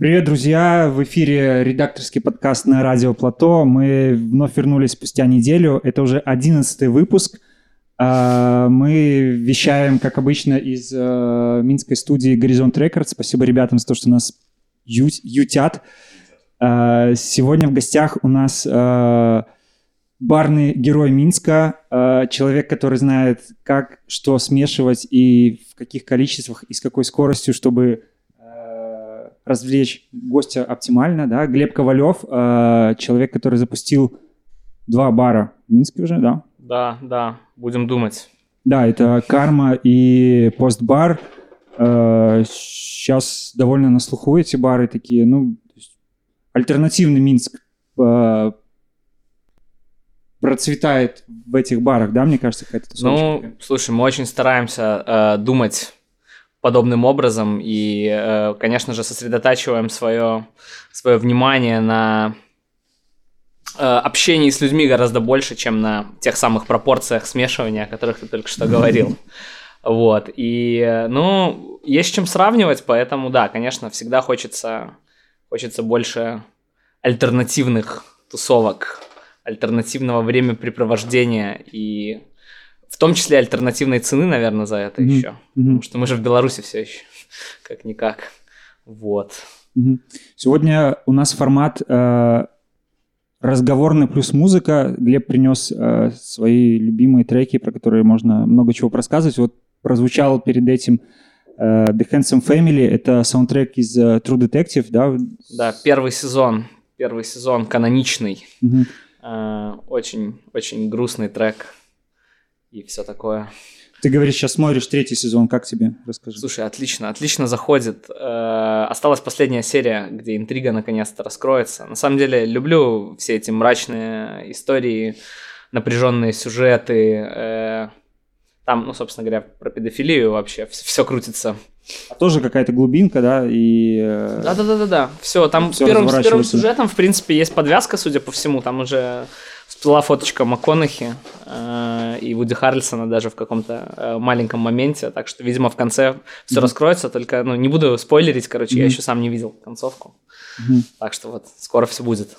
Привет, друзья! В эфире редакторский подкаст на Радио Плато. Мы вновь вернулись спустя неделю. Это уже одиннадцатый выпуск. А, Мы вещаем, как обычно, из э, минской студии Горизонт Рекорд. Спасибо ребятам за то, что нас ютят. А, Сегодня в гостях у нас э, барный герой Минска, э, человек, который знает, как что смешивать и в каких количествах и с какой скоростью, чтобы развлечь гостя оптимально, да, Глеб Ковалев, э, человек, который запустил два бара в Минске уже, да, Да, да, будем думать. да, это Карма и Постбар. Сейчас довольно на слуху эти бары такие, ну, альтернативный Минск э, процветает в этих барах, да, мне кажется, какая-то тусовочка Ну, слушай, мы очень стараемся э, думать подобным образом и, э, конечно же, сосредотачиваем свое, свое внимание на э, общении с людьми гораздо больше, чем на тех самых пропорциях смешивания, о которых ты только что говорил. Вот, и, ну, есть чем сравнивать, поэтому, да, конечно, всегда хочется, хочется больше альтернативных тусовок, альтернативного времяпрепровождения и том числе альтернативной цены, наверное, за это Мгм. еще. Мгм. Потому что мы же в Беларуси все еще, как-никак. Вот. Мгм. Сегодня у нас формат э, разговорный плюс музыка. Глеб принес э, свои любимые треки, про которые можно много чего рассказывать. Вот прозвучал перед этим э, The Handsome Family. Это саундтрек из э, True Detective, да? Да, первый сезон, первый сезон каноничный. Э, очень, очень грустный трек и все такое. Ты говоришь, сейчас смотришь третий сезон, как тебе? Расскажи. Слушай, отлично, отлично заходит. Э, Осталась последняя серия, где интрига наконец-то раскроется. На самом деле, люблю все эти мрачные истории, напряженные сюжеты. э, Там, ну, собственно говоря, про педофилию вообще все крутится. А тоже какая-то глубинка, да, и... э, Да-да-да-да, все, там Всё с первым, с первым сюжетом, в принципе, есть подвязка, судя по всему, там уже всплыла фоточка МакКонахи э, и Вуди Харрельсона даже в каком-то э, маленьком моменте, так что, видимо, в конце все Мгм. раскроется, только, ну, не буду спойлерить, короче, я Мгм. еще сам не видел концовку, мгм. так что вот, скоро все будет.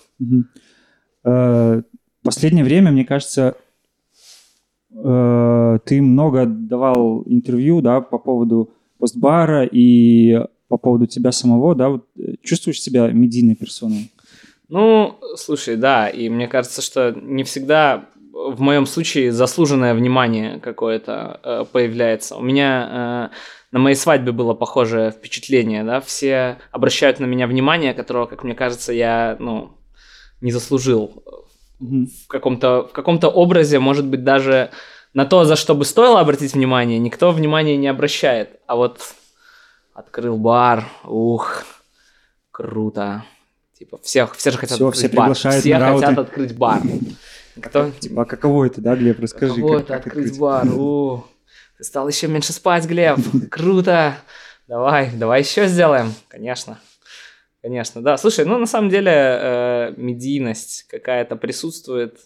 Э, Последнее время, мне кажется, э, ты много давал интервью, да, по поводу постбара и по поводу тебя самого, да, вот э, чувствуешь себя медийной персоной? Ну, слушай, да, и мне кажется, что не всегда в моем случае заслуженное внимание какое-то э, появляется. У меня э, на моей свадьбе было похожее впечатление, да, все обращают на меня внимание, которого, как мне кажется, я, ну, не заслужил в каком-то в каком-то образе, может быть, даже на то, за что бы стоило обратить внимание, никто внимания не обращает. А вот открыл бар, ух, круто. Типа, всех, все же хотят Всё, открыть все бар. Все рауты. хотят открыть бар. Кто? Типа, а каково это, да, Глеб, расскажи. Каково как- это как открыть бар? У, ты стал еще меньше спать, Глеб. Круто. Давай, давай еще сделаем. Конечно. Конечно, да. Слушай, ну на самом деле э, медийность какая-то присутствует.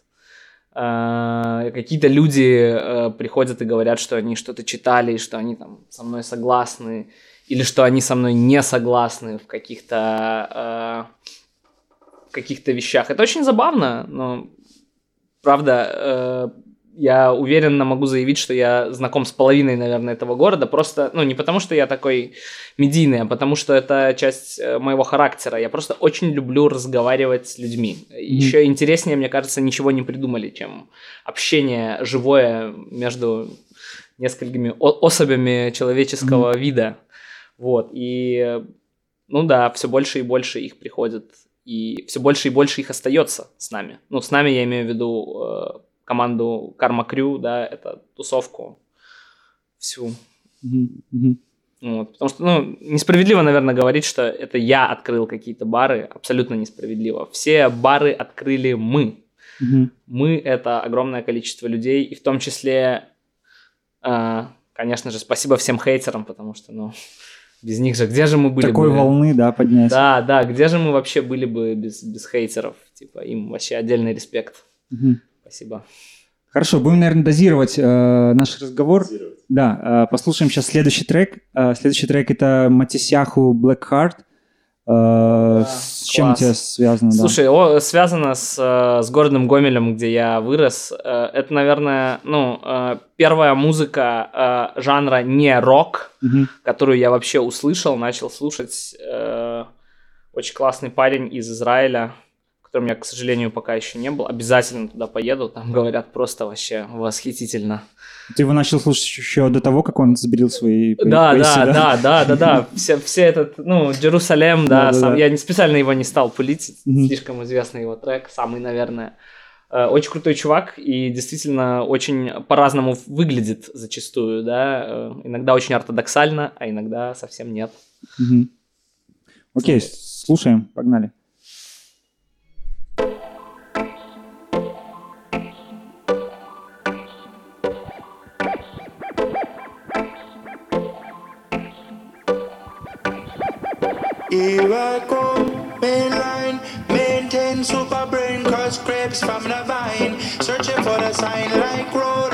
Э, какие-то люди э, приходят и говорят, что они что-то читали, что они там со мной согласны, или что они со мной не согласны в каких-то э, каких-то вещах. Это очень забавно, но правда, э, я уверенно могу заявить, что я знаком с половиной, наверное, этого города. Просто, ну, не потому, что я такой медийный, а потому, что это часть э, моего характера. Я просто очень люблю разговаривать с людьми. Еще интереснее, мне кажется, ничего не придумали, чем общение живое между несколькими особями человеческого вида. Вот. И, э, ну да, все больше и больше их приходит. И все больше и больше их остается с нами. Ну, с нами я имею в виду э, команду Карма Крю, да, это тусовку всю. Мгм. Вот, потому что, ну, несправедливо, наверное, говорить, что это я открыл какие-то бары. Абсолютно несправедливо. Все бары открыли мы. Мгм. Мы — это огромное количество людей, и в том числе, э, конечно же, спасибо всем хейтерам, потому что, ну, без них же, где же мы были Такой бы? волны, да, поднять. Да, да, где же мы вообще были бы без, без хейтеров? Типа, им вообще отдельный респект. Мгм. Спасибо. Хорошо, будем, наверное, дозировать э, наш разговор. Да, э, послушаем сейчас следующий трек. Э, следующий трек это Матисяху Black Э, с чем класс. у тебя связано? да? Слушай, о, связано с, э, с городом Гомелем, где я вырос. Э, Это, наверное, ну, первая музыка жанра не рок, которую я вообще услышал, начал слушать. Очень классный парень из Израиля, которым я, к сожалению, пока еще не был. Обязательно туда поеду. Там говорят просто вообще восхитительно. Ты его начал слушать еще до того, как он сбрил свои Да, поясы, да, да, да, да, да. Все, все этот, ну, Джерусалем, да, Да, да, сам, да. я не специально его не стал пылить, Мгм. слишком известный его трек, самый, наверное. Э, Очень крутой чувак и действительно очень по-разному выглядит зачастую, да. Э, Иногда очень ортодоксально, а иногда совсем нет. Окей, слушаем, погнали. Here I come, mainline, maintain super brain, cause grapes from the vine. Searching for the sign like rolling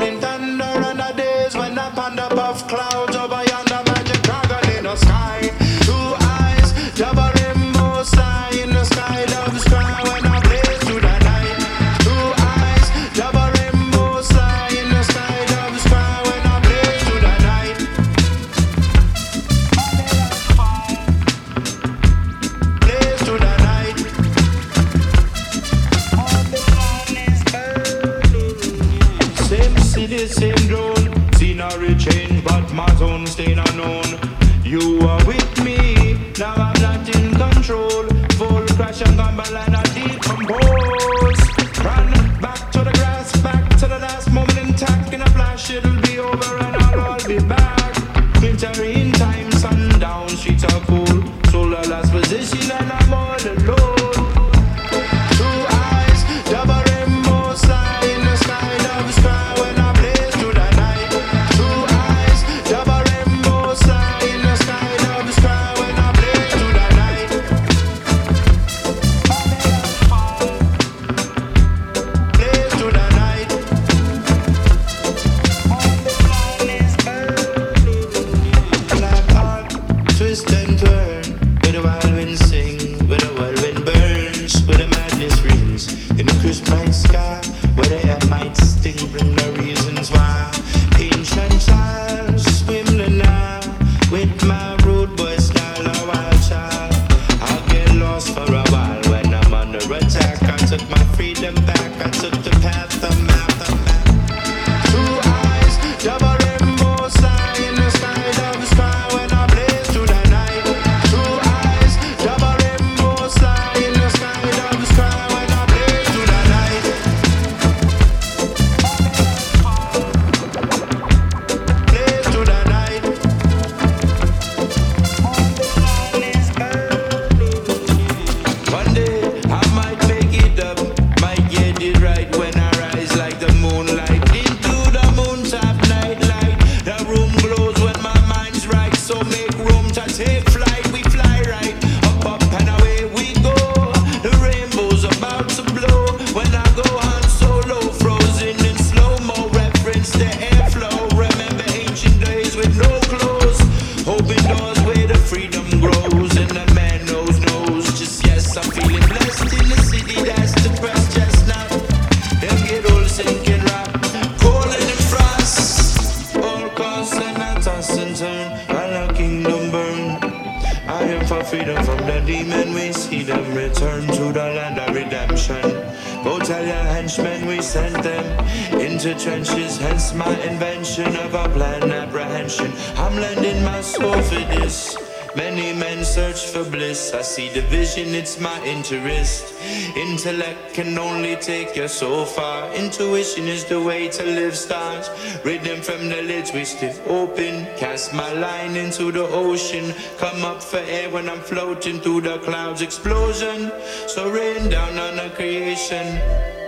Intellect can only take you so far. Intuition is the way to live stars. Rhythm from the lids we still open. Cast my line into the ocean. Come up for air when I'm floating through the clouds. Explosion. So rain down on the creation.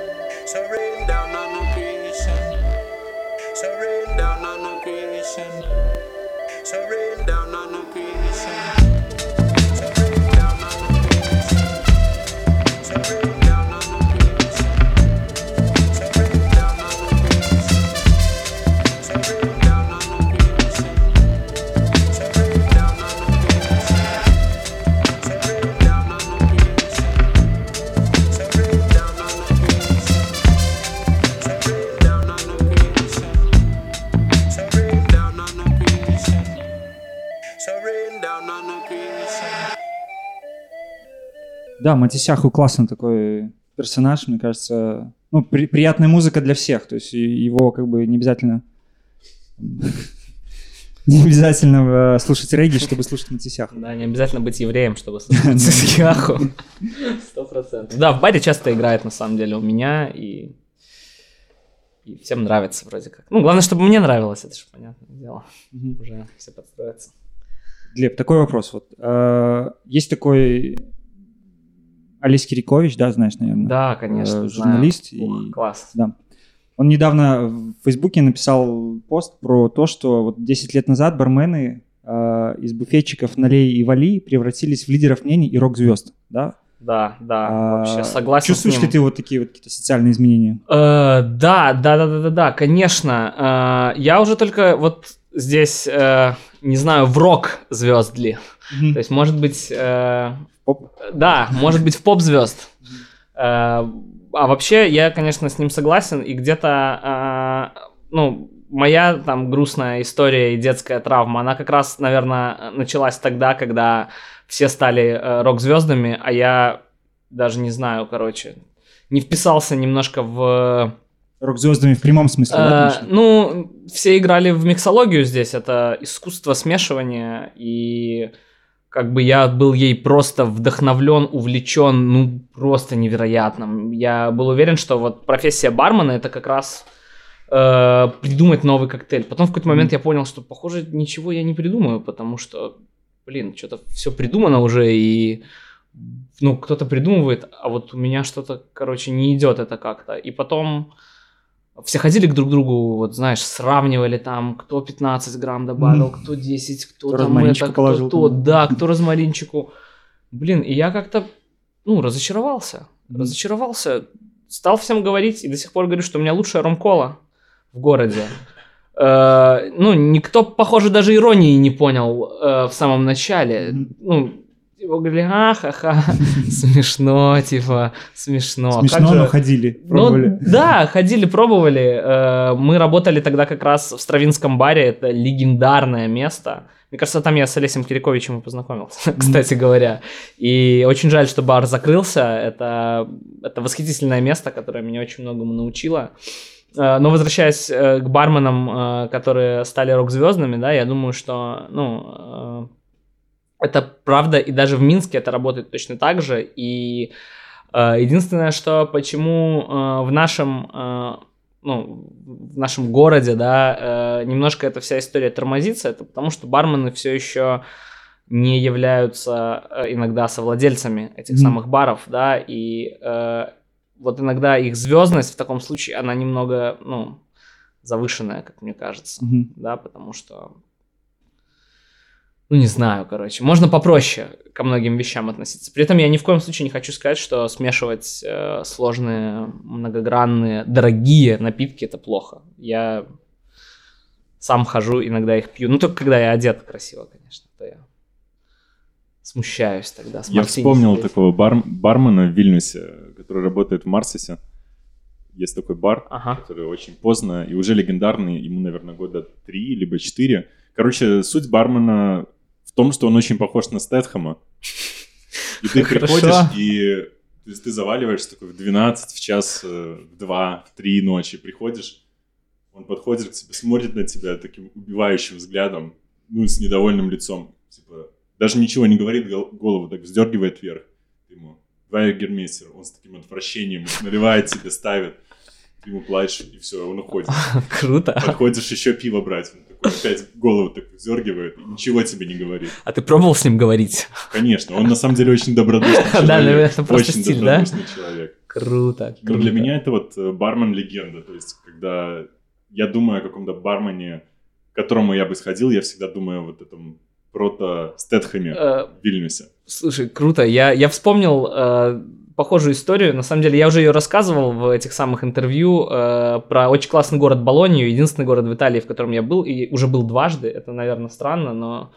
Да, Матисяху классный такой персонаж, мне кажется. Ну, при- приятная музыка для всех. То есть его как бы не обязательно... Не обязательно э, слушать регги, чтобы слушать Матисяху. Да, не обязательно быть евреем, чтобы слушать Цискиаху. Сто процентов. Да, в баре часто играет, на самом деле, у меня, и... И всем нравится вроде как. Ну, главное, чтобы мне нравилось, это же понятное дело. Уже все подстроятся. Глеб, такой вопрос. Вот, э, есть такой Олесь Кирикович, да, знаешь, наверное? Да, конечно. Э, знаю. журналист Ух, и- Класс. Да. Он недавно в Фейсбуке написал пост про то, что вот 10 лет назад бармены э, из буфетчиков Налей и Вали превратились в лидеров мнений и рок-звезд, да? Да, да, А, вообще согласен Чувствуешь ли ты вот такие вот какие-то социальные изменения? Э, да, да, да, да, да, да, конечно. Э, я уже только вот здесь, э, не знаю, в рок звезд ли. То есть, может быть, э, Поп? да, может быть, в поп звезд. Э, а вообще, я, конечно, с ним согласен, и где-то, э, ну, моя там грустная история и детская травма, она как раз, наверное, началась тогда, когда все стали э, рок-звездами, а я даже не знаю, короче, не вписался немножко в... Рок-звездами в прямом смысле, да? Э, конечно? ну, все играли в миксологию здесь, это искусство смешивания, и как бы я был ей просто вдохновлен, увлечен, ну, просто невероятным. Я был уверен, что вот профессия бармена это как раз э, придумать новый коктейль. Потом в какой-то момент я понял, что, похоже, ничего я не придумаю, потому что, блин, что-то все придумано уже, и ну, кто-то придумывает, а вот у меня что-то, короче, не идет это как-то. И потом все ходили к друг другу, вот знаешь, сравнивали там, кто 15 грамм добавил, кто 10, кто, Кто там это, кто положил то, да, кто розмаринчику. Блин, и я как-то, ну, разочаровался, разочаровался, стал всем говорить, и до сих пор говорю, что у меня лучшая ромкола в городе. Э, ну, никто, похоже, даже иронии не понял э, в самом начале. Ну, его говорили, а, ха-ха, смешно, типа, смешно. А как Смешно, же- но ходили, ну, пробовали. да, ходили, пробовали. Э, Мы работали тогда как раз в Стравинском баре, это легендарное место. Мне кажется, там я с Олесем Кириковичем и познакомился, кстати говоря. И очень жаль, что бар закрылся. Это, это восхитительное место, которое меня очень многому научило. Э, Но возвращаясь э, к барменам, которые стали рок-звездами, да, я думаю, что, ну, это правда, и даже в Минске это работает точно так же. И э, единственное, что почему э, в нашем, э, ну, в нашем городе, да, э, немножко эта вся история тормозится, это потому что бармены все еще не являются э, иногда совладельцами этих Мгм. самых баров, да, и э, вот иногда их звездность в таком случае, она немного, ну, завышенная, как мне кажется, Мгм. да, потому что, ну, не знаю, короче, можно попроще ко многим вещам относиться. При этом я ни в коем случае не хочу сказать, что смешивать э, сложные, многогранные, дорогие напитки это плохо. Я сам хожу, иногда их пью, ну, только когда я одет красиво, конечно, то я смущаюсь тогда. Я вспомнил сидеть. такого бар- бармена в Вильнюсе, который работает в Марсисе. есть такой бар, Ага. который очень поздно и уже легендарный, ему, наверное, года три либо четыре. Короче, суть бармена в том, что он очень похож на Стэтхэма. И ты приходишь, и то есть ты заваливаешься такой в 12, в час, э, в 2, в 3 ночи, приходишь, он подходит к тебе, смотрит на тебя таким убивающим взглядом, ну, с недовольным лицом, типа, даже ничего не говорит, гол- голову так вздергивает вверх. Ему, Вайгермейстер, он с таким отвращением наливает тебе, ставит, ты ему плачешь, и все, он уходит. Круто. Подходишь еще пиво брать, он такой опять голову так вздергивает, и ничего тебе не говорит. А ты пробовал с ним говорить? Конечно, он на самом деле очень добродушный Да, человек. наверное, это просто очень стиль, да? добродушный человек. Круто. Но для круто. меня это вот э, бармен-легенда. То есть, когда я думаю о каком-то бармене, к которому я бы сходил, я всегда думаю о вот этом прото-стэтхэме Э, в Вильнюсе. Слушай, круто. Я, я вспомнил э, похожую историю. На самом деле, я уже ее рассказывал в этих самых интервью э, про очень классный город Болонию, единственный город в Италии, в котором я был, и уже был дважды. Это, наверное, странно, но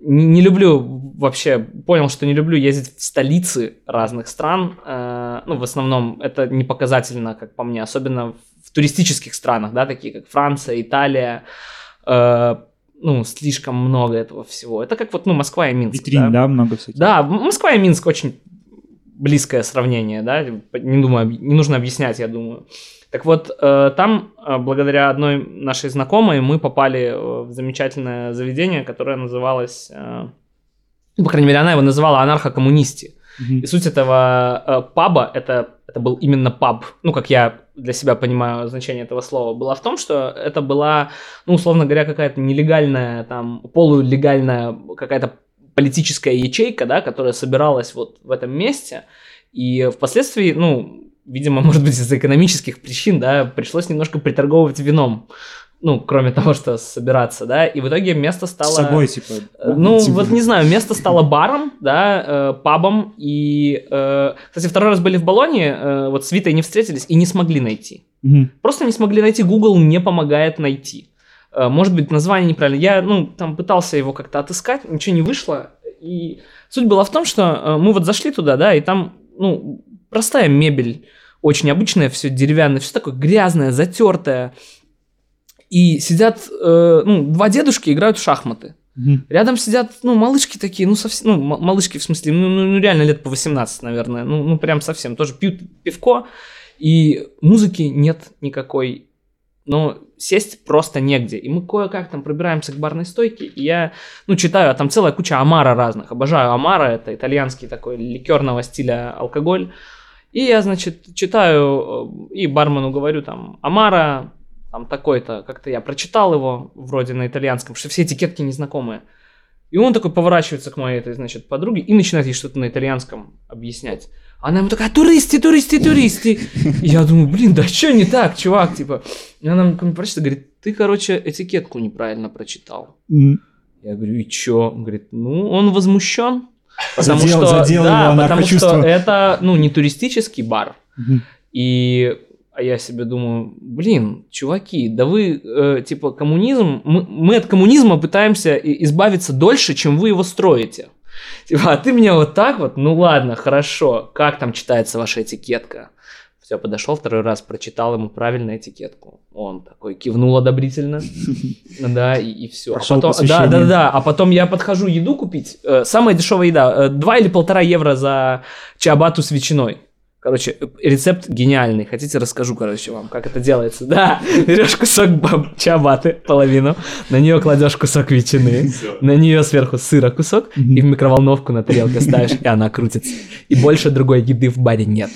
не, не люблю вообще, понял, что не люблю ездить в столицы разных стран. Э, ну, в основном это не показательно, как по мне, особенно в туристических странах, да, такие как Франция, Италия. Э, ну, слишком много этого всего. Это как вот, ну, Москва и Минск. Витрин, да, много всяких. Да, Москва и Минск очень близкое сравнение, да, не думаю, не нужно объяснять, я думаю. Так вот, э, там, э, благодаря одной нашей знакомой, мы попали э, в замечательное заведение, которое называлось, ну, по крайней мере, она его называла анархо-коммунисти. Мгм. И суть этого паба, это, это был именно паб, ну, как я для себя понимаю значение этого слова, была в том, что это была, ну, условно говоря, какая-то нелегальная, там, полулегальная какая-то политическая ячейка, да, которая собиралась вот в этом месте, и впоследствии, ну, видимо, может быть, из-за экономических причин, да, пришлось немножко приторговывать вином, ну, кроме того, что собираться, да, и в итоге место стало... С собой, типа. Э, Ну, типа. вот не знаю, место стало баром, да, э, пабом, и, э, кстати, второй раз были в Болоне, э, вот с Витой не встретились и не смогли найти. Мгм. Просто не смогли найти, Google не помогает найти. Э, Может быть, название неправильно. Я, ну, там пытался его как-то отыскать, ничего не вышло. И суть была в том, что э, мы вот зашли туда, да, и там, ну, простая мебель, очень обычная, все деревянное, все такое грязное, затертое. И сидят, э, ну, два дедушки играют в шахматы. Мгм. Рядом сидят, ну, малышки такие, ну, совсем, ну, малышки в смысле, ну, ну, ну, реально лет по 18, наверное, ну, ну, прям совсем, тоже пьют пивко, и музыки нет никакой, но сесть просто негде. И мы кое-как там пробираемся к барной стойке, и я, ну, читаю, а там целая куча амара разных, обожаю амара, это итальянский такой ликерного стиля алкоголь, и я, значит, читаю, э, и бармену говорю там, амара, там такой-то, как-то я прочитал его вроде на итальянском, что все этикетки незнакомые. И он такой поворачивается к моей этой, значит, подруге и начинает ей что-то на итальянском объяснять. Она ему такая, туристы, туристы, туристы. И я думаю, блин, да что не так, чувак, типа. И она мне прочитала, говорит, ты, короче, этикетку неправильно прочитал. Я говорю, и чё? Он говорит, ну, он возмущен. Потому Задел- что, задел да, его потому что это, ну, не туристический бар. И а я себе думаю, блин, чуваки, да вы, э, типа, коммунизм, мы, мы от коммунизма пытаемся избавиться дольше, чем вы его строите. Типа, а ты мне вот так вот, ну ладно, хорошо, как там читается ваша этикетка? Все, подошел второй раз, прочитал ему правильно этикетку. Он такой кивнул одобрительно, да, и, все. Прошел да, посвящение. да, да, а потом я подхожу еду купить, э, самая дешевая еда, 2 или полтора евро за чабату с ветчиной. Короче, рецепт гениальный. Хотите, расскажу, короче, вам, как это делается. Да, берешь кусок чабаты, половину, на нее кладешь кусок ветчины, на нее сверху сыра кусок, и в микроволновку на тарелке ставишь, и она крутится. И больше другой еды в баре нет.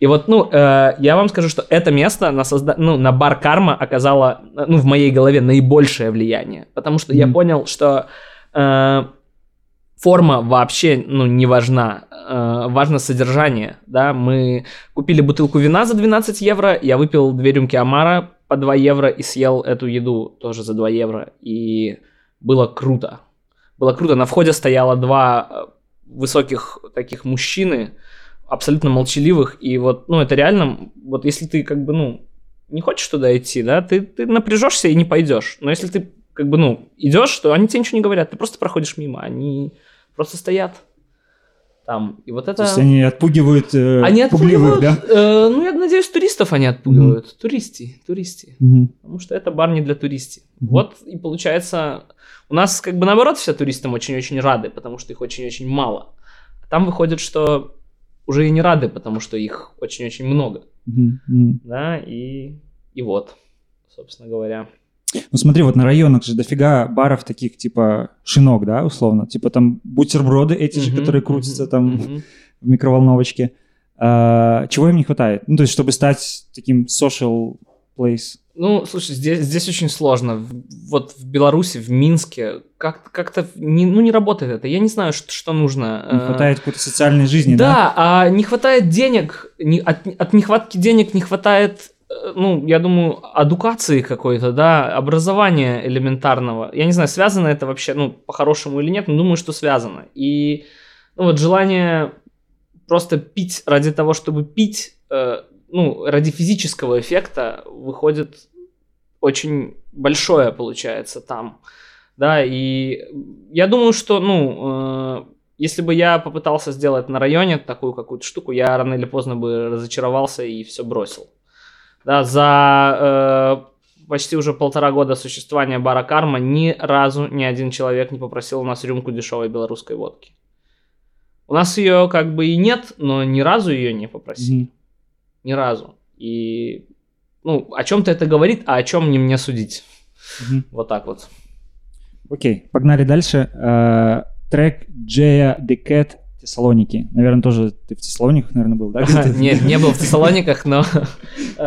И вот, ну, э, я вам скажу, что это место на, созда... ну, на бар Карма оказало, ну, в моей голове наибольшее влияние. Потому что я Мгм. понял, что э, форма вообще, ну, не важна. Э, важно содержание, да. Мы купили бутылку вина за 12 евро, я выпил две рюмки Амара по 2 евро и съел эту еду тоже за 2 евро. И было круто. Было круто. На входе стояло два э, высоких таких мужчины, абсолютно молчаливых, и вот, ну, это реально, вот если ты как бы, ну, не хочешь туда идти, да, ты, ты напряжешься и не пойдешь. Но если ты как бы, ну, идешь, то они тебе ничего не говорят, ты просто проходишь мимо, они просто стоят. Там. И вот То это... есть они отпугивают э, Они отпугивают, да? э, ну, я надеюсь, туристов они отпугивают. Туристи, туристи. Мгм. Потому что это бар не для туристов. Мгм. Вот и получается, у нас как бы наоборот все туристам очень-очень рады, потому что их очень-очень мало. Там выходит, что уже и не рады, потому что их очень-очень много. Мгм. Да, и, и вот, собственно говоря. Ну смотри, вот на районах же дофига баров таких, типа шинок, да, условно. Типа там бутерброды эти же, которые крутятся там в микроволновочке. А, чего им не хватает? Ну, то есть, чтобы стать таким social place. Ну, слушай, здесь, здесь очень сложно. Вот в Беларуси, в Минске, как- как-то не, ну, не работает это. Я не знаю, что, что нужно. Не Э, хватает какой-то социальной жизни, да? Да, а не хватает денег, не- от, от нехватки денег не хватает, ну, я думаю, адукации какой-то, да, образования элементарного. Я не знаю, связано это вообще, ну, по-хорошему или нет, но думаю, что связано. И, ну, вот желание просто пить ради того, чтобы пить, э, ну, ради физического эффекта выходит очень большое, получается, там. Да, и я думаю, что, ну, э, если бы я попытался сделать на районе такую какую-то штуку, я рано или поздно бы разочаровался и все бросил. Да, за э, почти уже полтора года существования бара Карма ни разу ни один человек не попросил у нас рюмку дешевой белорусской водки. У нас ее как бы и нет, но ни разу ее не попросили. Мгм. Ни разу. И, ну, о чем-то это говорит, а о чем не мне судить. Мгм. Вот так вот. Окей, погнали дальше. А, трек Джея Декет Тессалоники. Наверное, тоже ты в Тессалониках, наверное, был, да? Нет, не был в Тессалониках, но э,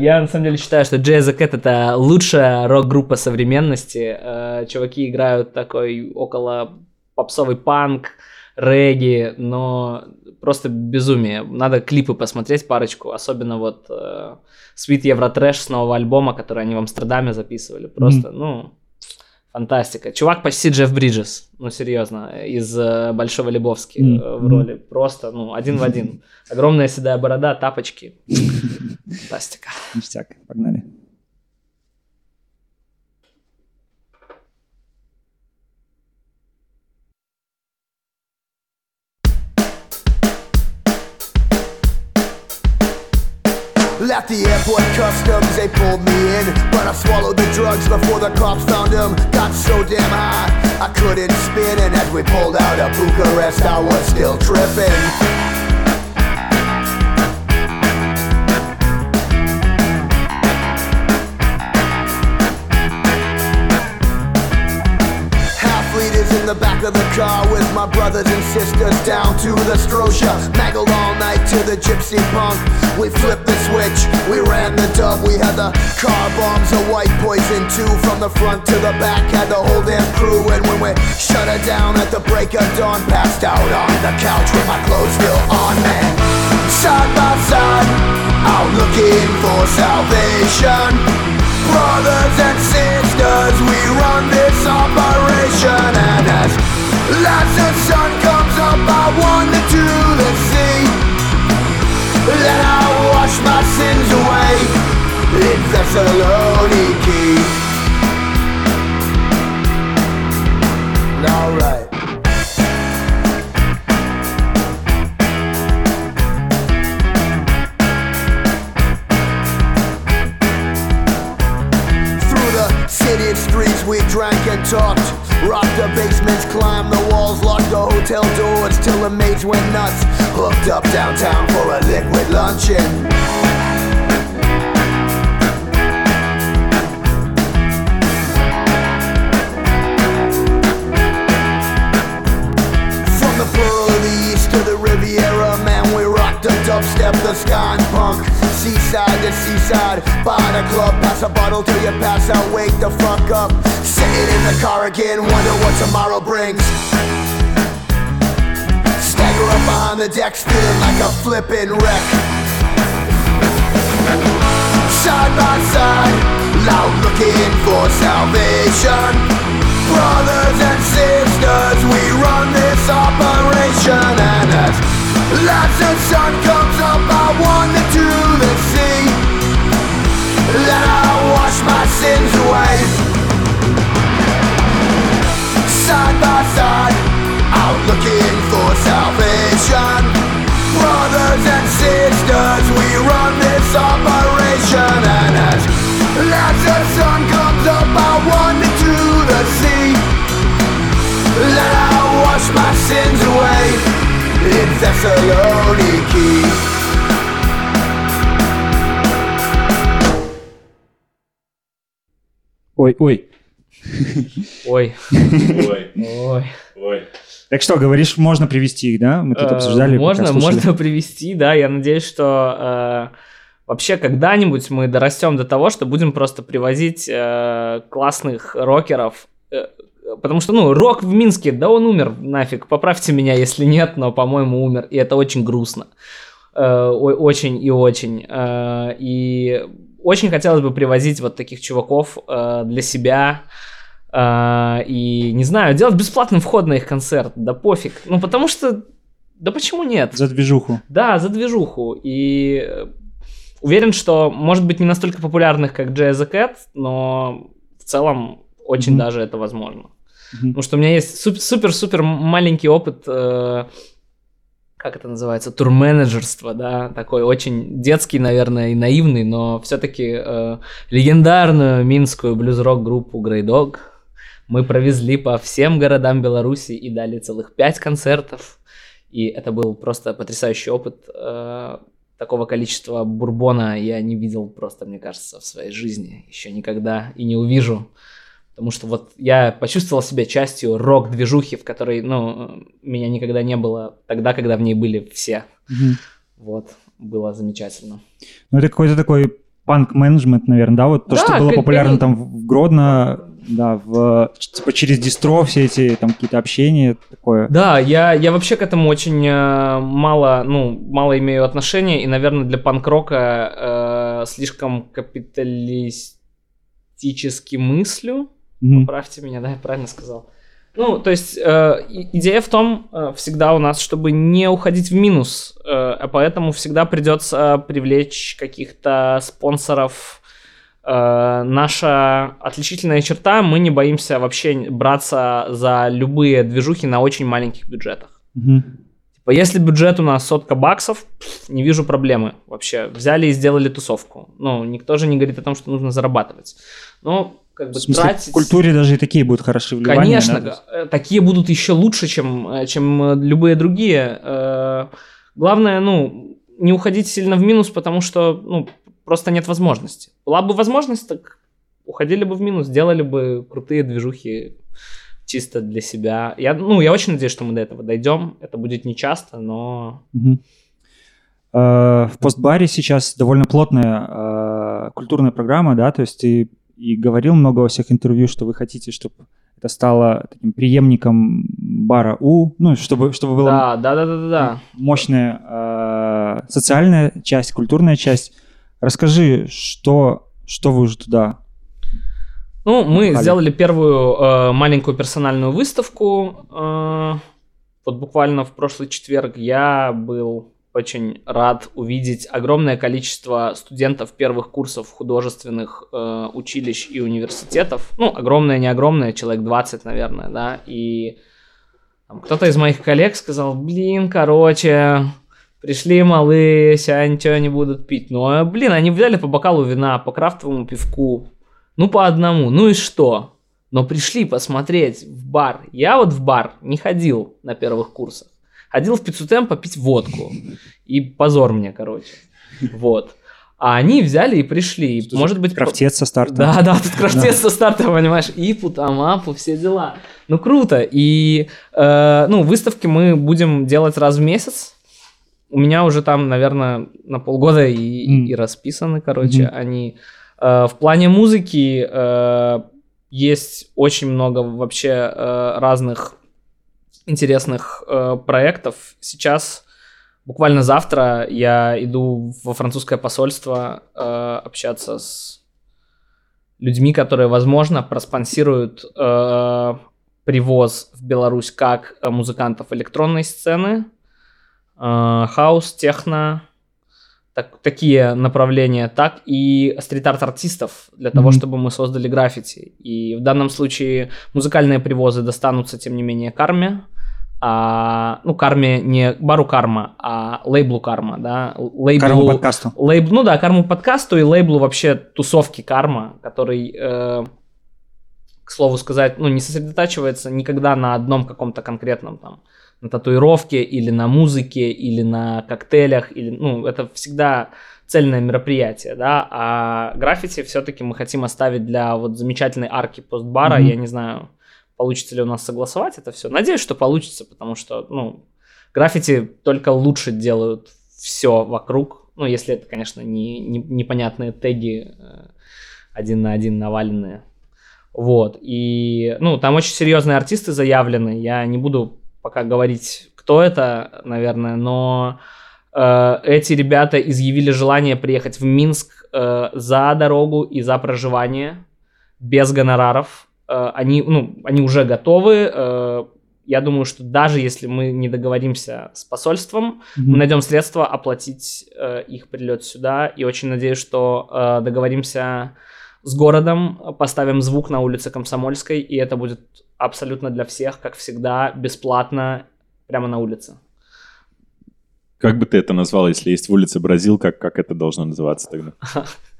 я на самом деле считаю, что Jazz the Cat это лучшая рок-группа современности. Э, Чуваки играют такой около попсовый панк, регги, но просто безумие. Надо клипы посмотреть парочку, особенно вот э, Sweet Евротрэш с нового альбома, который они в Амстердаме записывали. Просто, ну, фантастика. Чувак почти Джефф Бриджес, ну серьезно, из э, Большого Лебовски э, в роли. Просто, ну, один в один. Огромная седая борода, тапочки. Фантастика. Ништяк, погнали. Left the airport customs, they pulled me in. But I swallowed the drugs before the cops found them. Got so damn high, I couldn't spin. And as we pulled out of Bucharest, I was still tripping. Back of the car with my brothers and sisters down to the Strosia. Mangled all night to the gypsy punk. We flipped the switch, we ran the dub. We had the car bombs, a white poison two from the front to the back. Had the whole damn crew, and when we shut it down at the break of dawn, passed out on the couch with my clothes still on, man. Side by side, out looking for salvation. Brothers and sisters, we run this operation And as last the sun comes up, I wander to the sea. Then I wash my sins away. In Thessaloniki. Alright Through the city streets we drank and talked Rocked the basements, climbed the walls, locked the hotel doors Till the maids went nuts. Hooked up downtown for a liquid luncheon Seaside, by the club, pass a bottle till you pass out, wake the fuck up. Sitting in the car again, wonder what tomorrow brings. Stagger up behind the decks, feeling like a flippin' wreck. Side by side, loud looking for salvation. Brothers and sisters, we run this operation And as last the sun comes up, I wander to the sea let her wash my sins away. Side by side Out looking for salvation. Brothers and sisters We run this operation. And as, as the sun comes up I wander to the sea. Let her wash my sins away. In Thessaloniki Ой, ой. Ой, Ой, ой. ой. Так что, говоришь, можно привести их, да? Мы тут Э, обсуждали. Можно, можно привести, да. Я надеюсь, что э, вообще когда-нибудь мы дорастем до того, что будем просто привозить э, классных рокеров. Потому что, ну, рок в Минске, да он умер нафиг. Поправьте меня, если нет, но, по-моему, умер. И это очень грустно. Э, очень и очень. Э, и очень хотелось бы привозить вот таких чуваков э, для себя. Э, и, не знаю, делать бесплатный вход на их концерт. Да пофиг. Ну, потому что... Да почему нет? За движуху. Да, за движуху. И э, уверен, что, может быть, не настолько популярных, как Jay the Cat, но в целом очень Мгм. даже это возможно. Мгм. Потому что у меня есть суп- супер-супер маленький опыт, э, как это называется, турменеджерства, да, такой очень детский, наверное, и наивный, но все-таки легендарную минскую блюз-рок группу Grey Dog мы провезли по всем городам Беларуси и дали целых пять концертов. И это был просто потрясающий опыт. Э, Такого количества бурбона я не видел просто, мне кажется, в своей жизни еще никогда и не увижу. Потому что вот я почувствовал себя частью рок-движухи, в которой, ну, меня никогда не было тогда, когда в ней были все. Мгм. Вот, было замечательно. Ну, это какой-то такой панк-менеджмент, наверное, да? Вот то, Да, что было популярно там в Гродно, да, в, типа через дистро все эти там какие-то общения, такое. Да, я, я вообще к этому очень э, мало, ну, мало имею отношения, и, наверное, для панк-рока э, слишком капиталистически мыслю. Мгм. Поправьте меня, да, я правильно сказал. Ну, то есть э, идея в том э, всегда у нас, чтобы не уходить в минус, э, а поэтому всегда придется привлечь каких-то спонсоров. Э, наша отличительная черта, мы не боимся вообще браться за любые движухи на очень маленьких бюджетах. Мгм. Типа, если бюджет у нас сотка баксов, не вижу проблемы вообще. Взяли и сделали тусовку. Ну, никто же не говорит о том, что нужно зарабатывать. Ну, как бы В смысле, тратить... в культуре даже и такие будут хороши вливания. Конечно, га- э, такие будут еще лучше, чем, э, чем э, любые другие. Главное, ну, не уходить сильно в минус, потому что, ну, просто нет возможности. Была бы возможность, так уходили бы в минус, делали бы крутые движухи чисто для себя. Я, ну, я очень надеюсь, что мы до этого дойдем. Это будет не часто, но... Э, В постбаре сейчас довольно плотная культурная программа, да, то есть ты и говорил много во всех интервью, что вы хотите, чтобы это стало таким преемником бара У, ну, чтобы, чтобы была Да, да, да, да, да, мощная э, социальная часть, культурная часть. Расскажи, что, что вы уже туда... Ну, мы Пали. сделали первую э, маленькую персональную выставку. э, вот буквально в прошлый четверг я был очень рад увидеть огромное количество студентов первых курсов художественных э, училищ и университетов. Ну, огромное, не огромное, человек 20, наверное, да. И кто-то из моих коллег сказал, блин, короче, пришли малые, сейчас ничего не будут пить. Ну, блин, они взяли по бокалу вина, по крафтовому пивку, ну, по одному. Ну и что? Но пришли посмотреть в бар. Я вот в бар не ходил на первых курсах. Ходил в пиццутем попить водку. И позор мне, короче. Вот. А они взяли и пришли. И, может быть, Крафтец со старта. да, да, тут крафтец со старта, понимаешь, ипу, там, апу, все дела. Ну, круто. И, э, ну, выставки мы будем делать раз в месяц. У меня уже там, наверное, на полгода и, М. и расписаны, короче, Мгм. они. Э, в плане музыки э, есть очень много вообще э, разных интересных э, проектов. Сейчас, буквально завтра, я иду во французское посольство э, общаться с людьми, которые, возможно, проспонсируют э, привоз в Беларусь как э, музыкантов электронной сцены, э, хаус, техно, так- такие направления, так и стрит-арт-артистов для того, Мгм. чтобы мы создали граффити. И в данном случае музыкальные привозы достанутся, тем не менее, карме. А, ну, карме не бару карма, а лейблу карма, да. Лейблу, Карму подкасту. Лейб, ну да, карму подкасту и лейблу вообще тусовки карма, который, э, к слову сказать, ну не сосредотачивается никогда на одном каком-то конкретном там на татуировке или на музыке или на коктейлях или ну это всегда цельное мероприятие, да, а граффити все-таки мы хотим оставить для вот замечательной арки постбара, Мгм. я не знаю, получится ли у нас согласовать это все. Надеюсь, что получится, потому что, ну, граффити только лучше делают все вокруг. Ну, если это, конечно, не, не- непонятные теги э, один на один наваленные. Вот. И, ну, там очень серьезные артисты заявлены. Я не буду пока говорить, кто это, наверное, но э, эти ребята изъявили желание приехать в Минск э, за дорогу и за проживание без гонораров. Э, они, ну, они уже готовы. Э, я думаю, что даже если мы не договоримся с посольством, мы найдем средства оплатить э, их прилет сюда. И очень надеюсь, что договоримся с городом, поставим звук на улице Комсомольской, и это будет абсолютно для всех, как всегда, бесплатно, прямо на улице. Как бы ты это назвал, если есть в улице Бразил, как, как это должно называться тогда?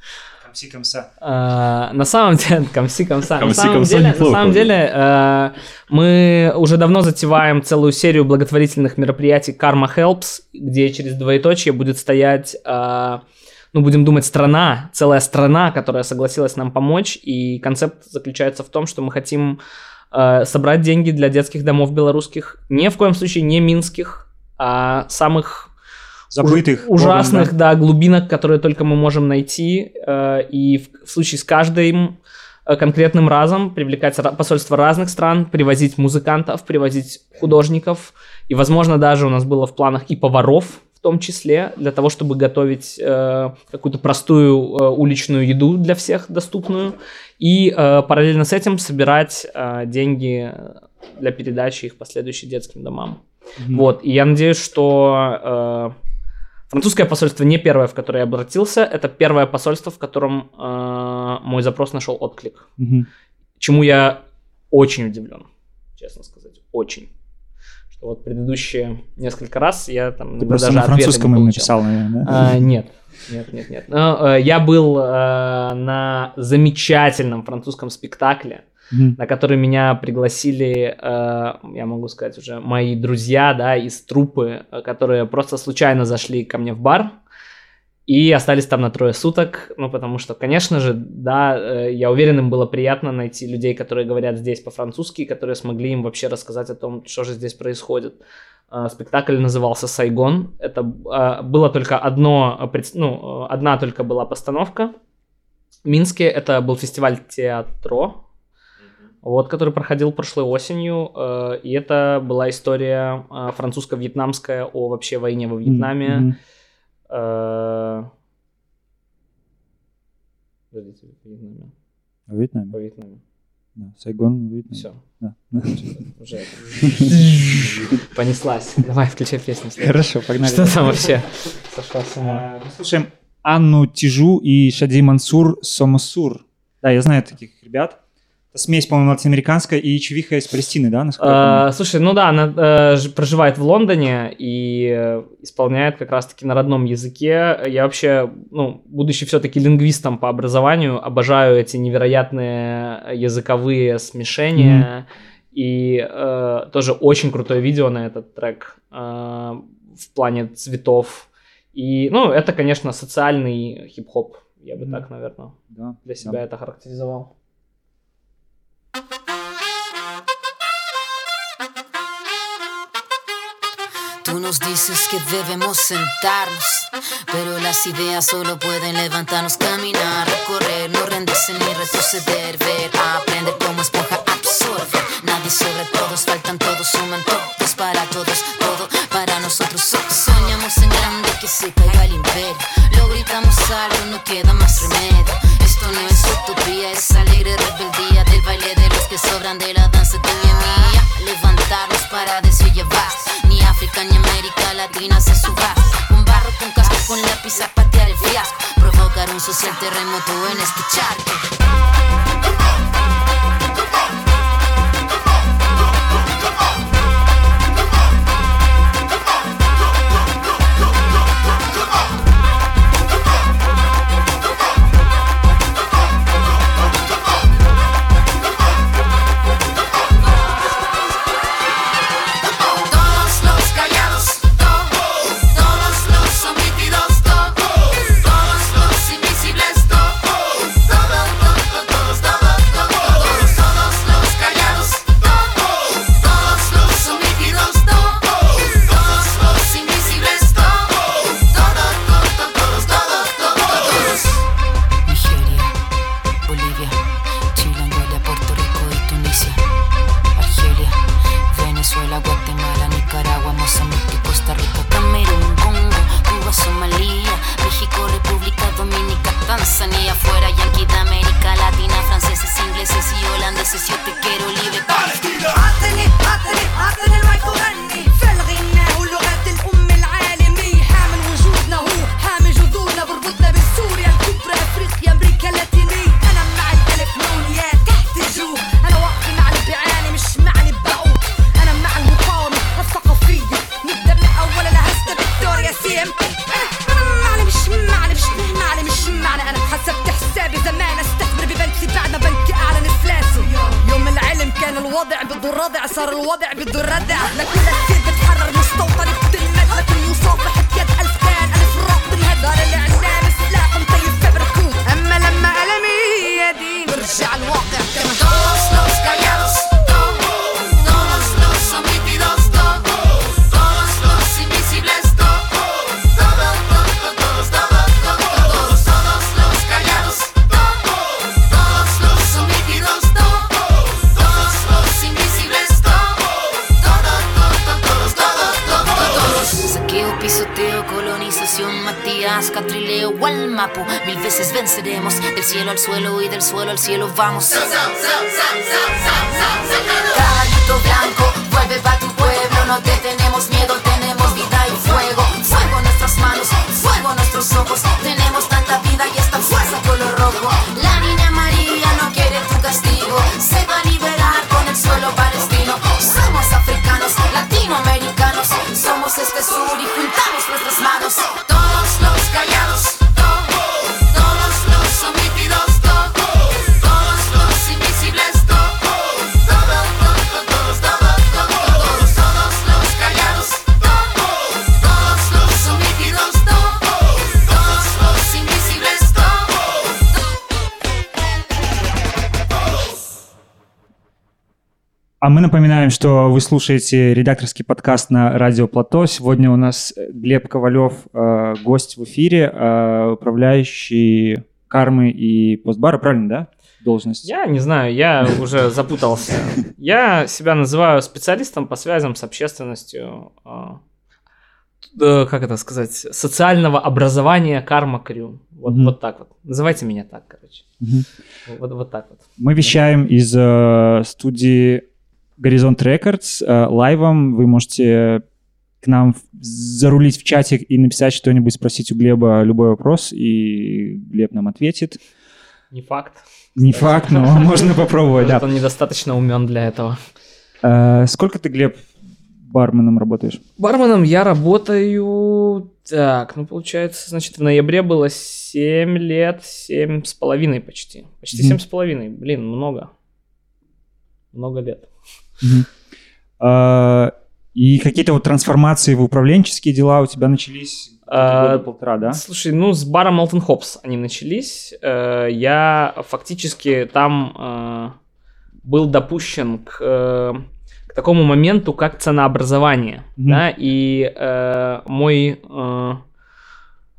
Комси-комса. А, на самом деле, комси комса. На Комси самом комса деле, на самом деле э, мы уже давно затеваем целую серию благотворительных мероприятий Karma Helps, где через двоеточие будет стоять, э, ну будем думать, страна, целая страна, которая согласилась нам помочь. И концепт заключается в том, что мы хотим э, собрать деньги для детских домов белорусских, ни в коем случае не минских, а самых Забытых. уж- ужасных, богом, да. глубинок, которые только мы можем найти. э, И в, случае с каждым э, конкретным разом привлекать посольства разных стран, привозить музыкантов, привозить художников. И, возможно, даже у нас было в планах и поваров в том числе, для того, чтобы готовить э, какую-то простую э, уличную еду для всех доступную. И э, параллельно с этим собирать э, деньги для передачи их последующим детским домам. Мгм. Вот, и я надеюсь, что э, французское посольство не первое, в которое я обратился, это первое посольство, в котором э, мой запрос нашел отклик. Мгм. Чему я очень удивлен, честно сказать, очень. Что вот предыдущие несколько раз я там Ты просто даже на французском им написал, наверное, да? А, нет, нет, нет, нет. Но, э, я был э, на замечательном французском спектакле, На который меня пригласили, э, я могу сказать уже, мои друзья, да, из трупы, э, которые просто случайно зашли ко мне в бар и остались там на трое суток, ну, потому что, конечно же, да, э, я уверен, им было приятно найти людей, которые говорят здесь по-французски, которые смогли им вообще рассказать о том, что же здесь происходит. Спектакль назывался «Сайгон». Это было только одно, ну, одна только была постановка. В Минске это был фестиваль театро, вот, который проходил прошлой осенью, э, и это была история э, французско-вьетнамская о вообще войне во Вьетнаме. Мгм. Э, подождите, в Вьетнаме. В Вьетнаме. Да, Сайгон, в Вьетнаме. Все, Да. уже понеслась. Давай, включай песню. Хорошо, погнали. Что там вообще? Сошла с ума. Мы слушаем Анну Тижу и Шади Мансур Сомасур. Да, я знаю таких ребят. Смесь, по-моему, латиноамериканская и чувиха из Палестины, да? А, Слушай, ну да, она э, проживает в Лондоне и э, исполняет как раз-таки на родном языке. Я вообще, ну, будучи все-таки лингвистом по образованию, обожаю эти невероятные языковые смешения. И э, тоже очень крутое видео на этот трек э, в плане цветов. И, ну, это, конечно, социальный хип-хоп. Я бы Мгм. так, наверное, Да, для да. себя это характеризовал. Tú nos dices que debemos sentarnos, pero las ideas solo pueden levantarnos, caminar, recorrer, no rendirse ni retroceder, ver, aprender como esponja absorber. Nadie sobre todos, faltan todos, suman todos para todos, todo para nosotros. So- Soñamos en grande que se caiga el imperio, lo gritamos algo, no queda más remedio. Esto no es utopía, es alegre rebeldía del baile de los que sobran de la danza tuya y mía. Levantarnos para decir ya basta. Ni África ni América Latina se suba. Con barro, con casco, con lápiz a patear el fiasco. Provocar un social terremoto en este напоминаем, что вы слушаете редакторский подкаст на Радио Плато. Сегодня у нас Глеб Ковалев, э, гость в эфире, э, управляющий кармы и постбара, правильно, да? Должность. Я не знаю, я уже запутался. Я себя называю специалистом по связям с общественностью. а, э, Как это сказать? Социального образования карма крю. Вот, Мгм. вот так вот. Называйте меня так, короче. Мгм. Вот, вот так вот. Мы вещаем из э, студии Горизонт Рекордс э, лайвом. Вы можете к нам зарулить в чатик и написать что-нибудь, спросить у Глеба любой вопрос, и Глеб нам ответит. Не факт. Не факт, но можно попробовать, да. Он недостаточно умен для этого. Э, Сколько ты, Глеб, барменом работаешь? Барменом я работаю... Так, ну получается, значит, в ноябре было 7 лет, семь с половиной почти. Почти Мгм. семь с половиной. Блин, много. Много лет. Э, И какие-то вот трансформации в управленческие дела у тебя начались А, года полтора, да? Слушай, ну с баром Молтон Хопс они начались. Э, Я фактически там э, был допущен к, э, к такому моменту, как ценообразование. Мгм. Да, и мой...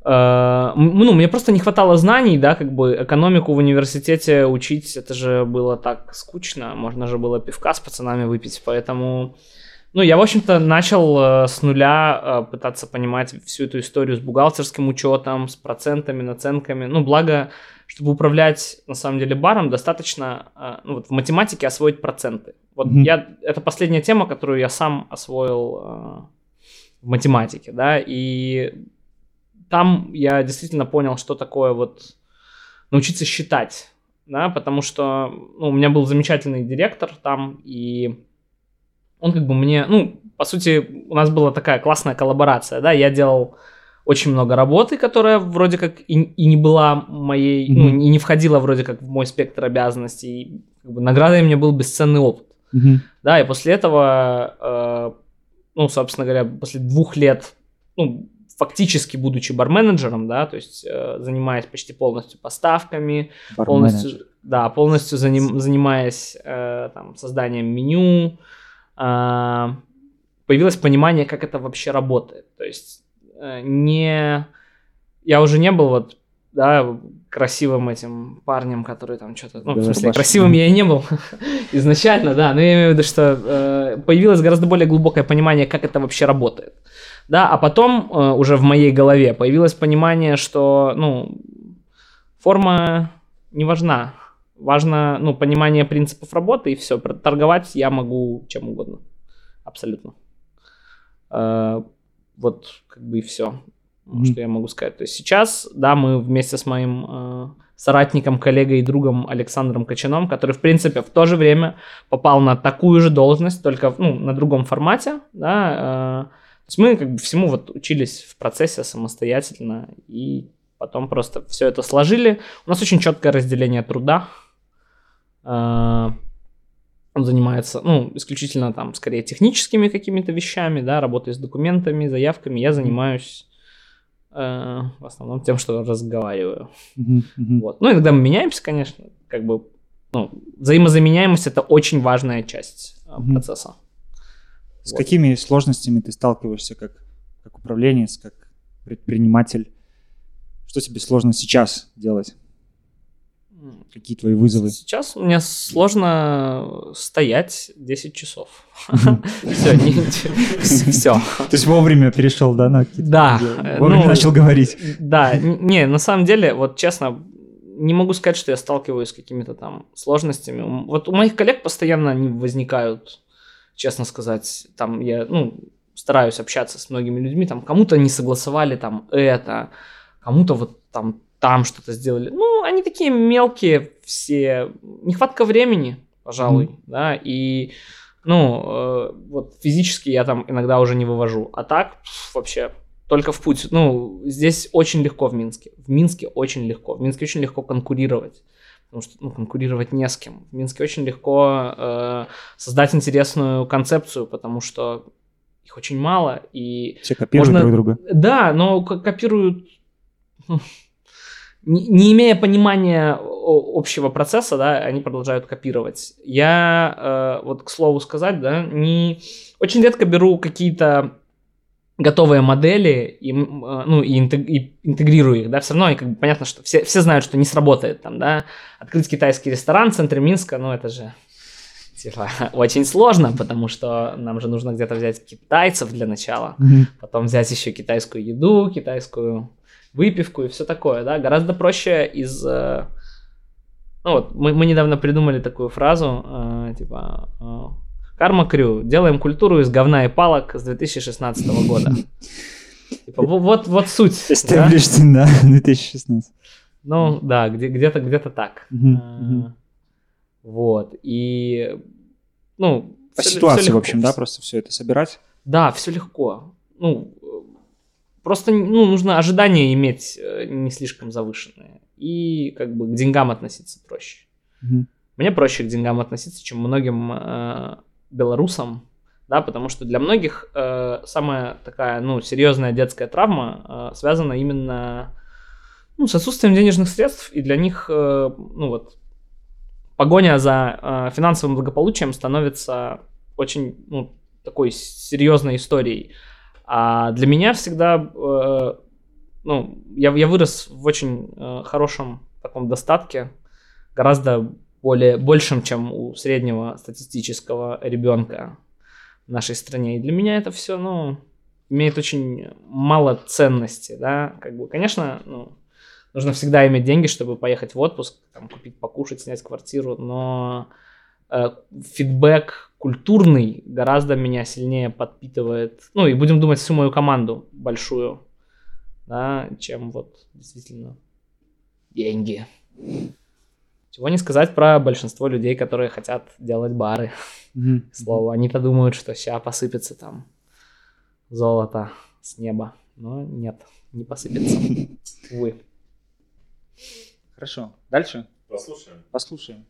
э, ну, мне просто не хватало знаний, да, как бы экономику в университете учить, это же было так скучно, можно же было пивка с пацанами выпить, поэтому, ну, я, в общем-то, начал э, с нуля э, пытаться понимать всю эту историю с бухгалтерским учетом, с процентами, наценками, ну, благо, чтобы управлять, на самом деле, баром, достаточно, ну, вот в математике освоить проценты. Вот Мгм. я, это последняя тема, которую я сам освоил в математике, да, и там я действительно понял, что такое вот научиться считать, да, потому что ну, у меня был замечательный директор там, и он как бы мне, ну, по сути, у нас была такая классная коллаборация, да, я делал очень много работы, которая вроде как и, и не была моей, ну, Мгм. и не входила вроде как в мой спектр обязанностей, и как бы наградой мне был бесценный опыт. Мгм. Да, и после этого, э, ну, собственно говоря, после двух лет, ну, фактически будучи барменеджером, да, то есть э, занимаясь почти полностью поставками, полностью, да, полностью заним- занимаясь э, там, созданием меню, э, появилось понимание, как это вообще работает. То есть э, не... Я уже не был вот, да, красивым этим парнем, который там что-то... Ну, в Да, смысле, рубашка. красивым я и не был изначально, да, но я имею в виду, что э, появилось гораздо более глубокое понимание, как это вообще работает. Да, а потом э, уже в моей голове появилось понимание, что, ну, форма не важна. Важно, ну, понимание принципов работы и все. Торговать я могу чем угодно. Абсолютно. Э, вот, как бы и все, Мгм. что я могу сказать. То есть сейчас, да, мы вместе с моим э, соратником, коллегой и другом Александром Кочаном, который, в принципе, в то же время попал на такую же должность, только ну, на другом формате, да, э, то есть мы как бы всему вот учились в процессе самостоятельно и потом просто все это сложили. У нас очень четкое разделение труда. Э, Он занимается, ну, исключительно там, скорее, техническими какими-то вещами, да, работой с документами, заявками. Я занимаюсь э, в основном тем, что разговариваю. Вот. Ну, иногда мы меняемся, конечно, как бы, ну, взаимозаменяемость это очень важная часть э, процесса. С Вот. какими сложностями ты сталкиваешься как, как управленец, как предприниматель? Что тебе сложно сейчас делать? Какие твои вызовы? Сейчас мне сложно стоять 10 часов. Все, все. То есть вовремя перешел, да, на какие-то Да, э, Вовремя ну, начал говорить. Да, не, на самом деле, вот честно, не могу сказать, что я сталкиваюсь с какими-то там сложностями. Вот у моих коллег постоянно они возникают, честно сказать, там я, ну, стараюсь общаться с многими людьми, там кому-то не согласовали там это, кому-то вот там там что-то сделали. Ну, они такие мелкие все, нехватка времени, пожалуй, да, и ну, э, вот физически я там иногда уже не вывожу, а так пф, вообще только в путь. Ну, здесь очень легко в Минске. В Минске очень легко. В Минске очень легко конкурировать. Потому что ну, конкурировать не с кем. В Минске очень легко э, создать интересную концепцию, потому что их очень мало. И Все копируют Можно- друг друга. да, но ко- копируют, ну, не, не имея понимания общего процесса, да, они продолжают копировать. Я, э, вот к слову сказать, да, не очень редко беру какие-то готовые модели и, э, ну, и, интег- и интегрирую их, да, все равно и как бы понятно, что все, все знают, что не сработает там, да, открыть китайский ресторан в центре Минска, ну, это же типа, очень сложно, потому что нам же нужно где-то взять китайцев для начала, Мгм. потом взять еще китайскую еду, китайскую выпивку и все такое, да, гораздо проще из... э, Ну вот, мы, мы недавно придумали такую фразу, э, типа, э, Карма Крю, делаем культуру из говна и палок с 2016 года. Типа, во- вот, вот суть. да? Established, да, 2016. Ну, да, где, где-то, где-то так. Э. Вот, и, ну... По всё ситуации, в легко. общем, да, просто все это собирать. Да, все легко. Ну, просто ну, нужно ожидания иметь э, не слишком завышенные. И как бы к деньгам относиться проще. Мгм. Мне проще к деньгам относиться, чем многим э, белорусам, да, потому что для многих э, самая такая, ну, серьезная детская травма э, связана именно ну, с отсутствием денежных средств, и для них, э, ну, вот, погоня за э, финансовым благополучием становится очень, ну, такой серьезной историей. А для меня всегда, э, ну, я, я вырос в очень э, хорошем таком достатке, гораздо более большим, чем у среднего статистического ребенка в нашей стране. И для меня это все, ну, имеет очень мало ценности, да, как бы, конечно, ну, нужно всегда иметь деньги, чтобы поехать в отпуск, там, купить покушать, снять квартиру, но э, фидбэк культурный гораздо меня сильнее подпитывает, ну, и будем думать всю мою команду большую, да, чем вот действительно деньги. Чего не сказать про большинство людей, которые хотят делать бары. К слову, они-то думают, что сейчас посыпется там золото с неба. Но нет, не посыпется. Увы. Хорошо. Дальше Послушаем. послушаем.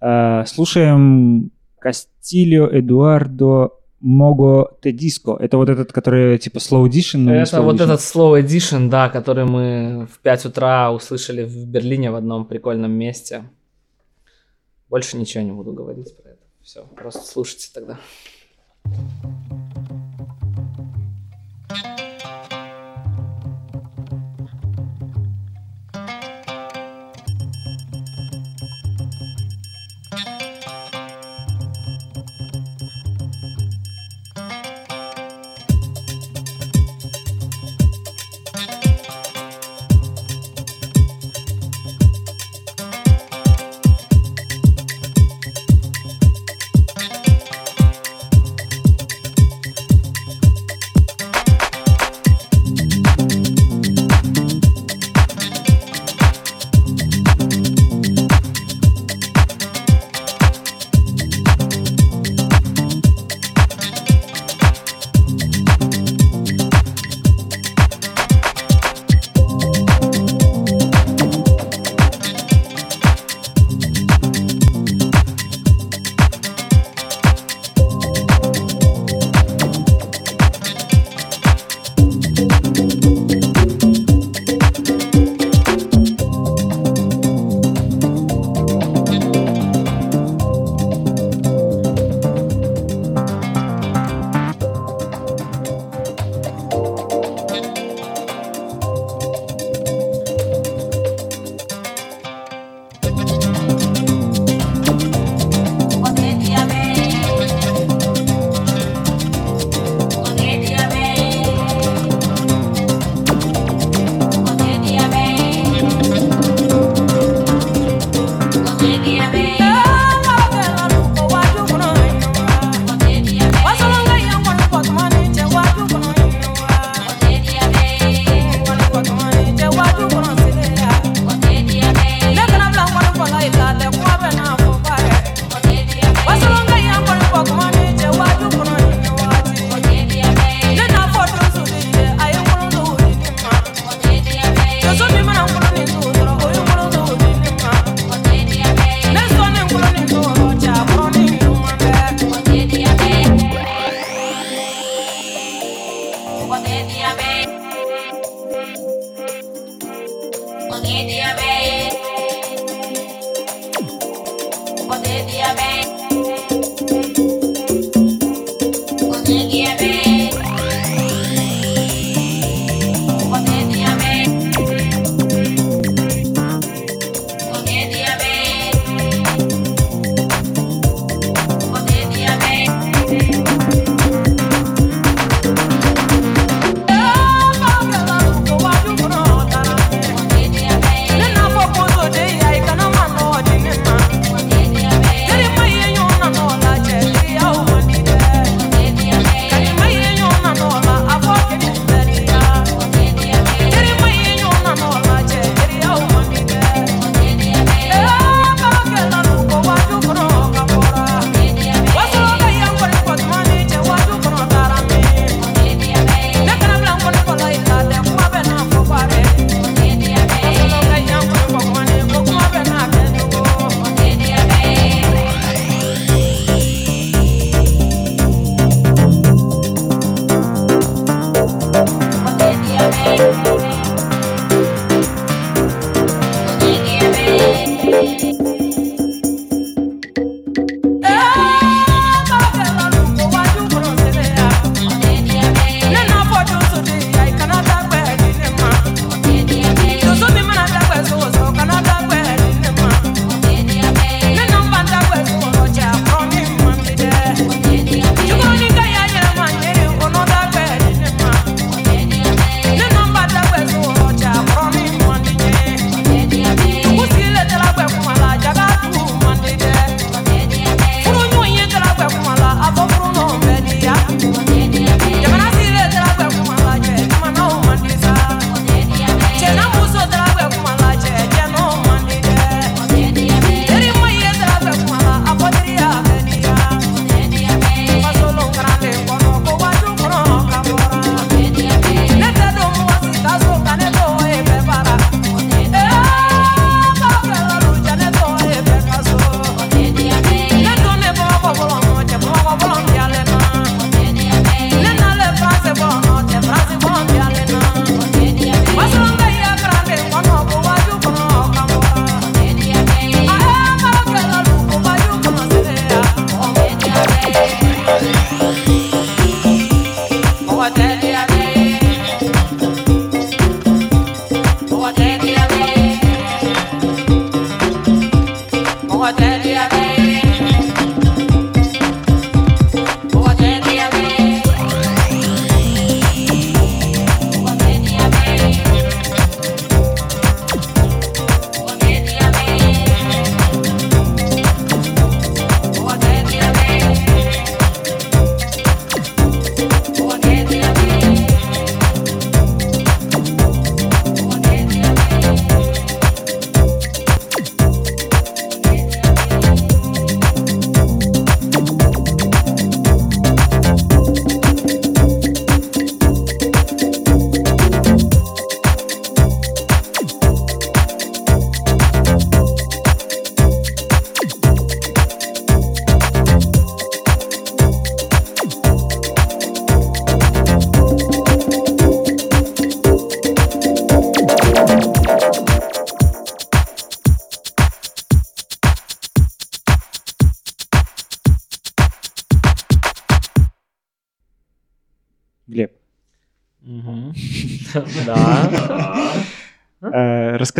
Э, Слушаем Кастильо Эдуардо Мого Тедиско. Это вот этот, который типа slow edition? Это slow вот edition. этот slow edition, да, который мы в 5 утра услышали в Берлине в одном прикольном месте. Больше ничего не буду говорить про это. Все, просто слушайте тогда. Thank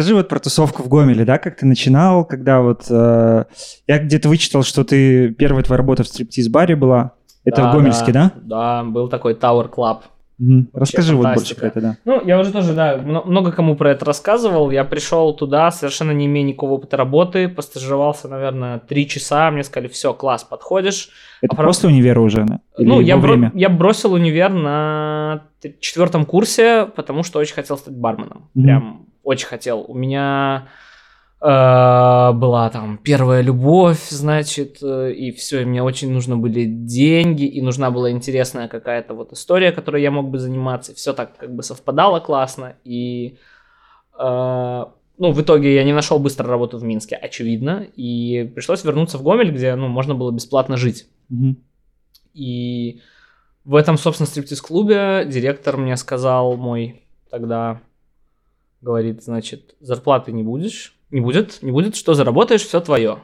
расскажи вот про тусовку в Гомеле, да, как ты начинал, когда вот... э, я где-то вычитал, что ты... Первая твоя работа в стриптиз-баре была. Это Да, в Гомельске, да? Да, был такой Tower Club. Мгм. Расскажи вот больше фантастика. про это, да. Ну, я уже тоже, да, мно- много кому про это рассказывал. Я пришел туда, совершенно не имея никакого опыта работы, постажировался, наверное, три часа. Мне сказали, все, класс, подходишь. Это А про- после универа уже, да? Или ну, я, бро- я бросил универ на четвертом курсе, потому что очень хотел стать барменом. Мгм. Прям очень хотел. У меня э, была там первая любовь, значит, э, и все, и мне очень нужны были деньги, и нужна была интересная какая-то вот история, которой я мог бы заниматься. Все так как бы совпадало классно, и э, ну, в итоге я не нашел быстро работу в Минске, очевидно, и пришлось вернуться в Гомель, где, ну, можно было бесплатно жить. Мгм. И в этом, собственно, стриптиз-клубе директор мне сказал мой тогда, говорит, значит, зарплаты не будешь, не будет, не будет, что заработаешь, все твое.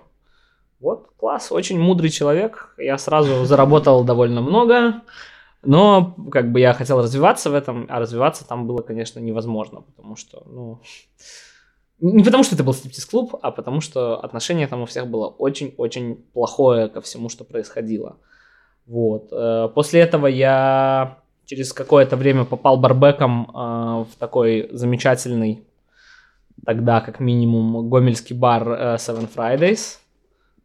Вот, класс, очень мудрый человек. Я сразу заработал довольно много, но как бы я хотел развиваться в этом, а развиваться там было, конечно, невозможно, потому что, ну, не потому что это был стриптиз-клуб, а потому что отношение там у всех было очень-очень плохое ко всему, что происходило. Вот. Э, После этого я через какое-то время попал барбеком э, в такой замечательный, тогда как минимум, гомельский бар э, Seven Fridays.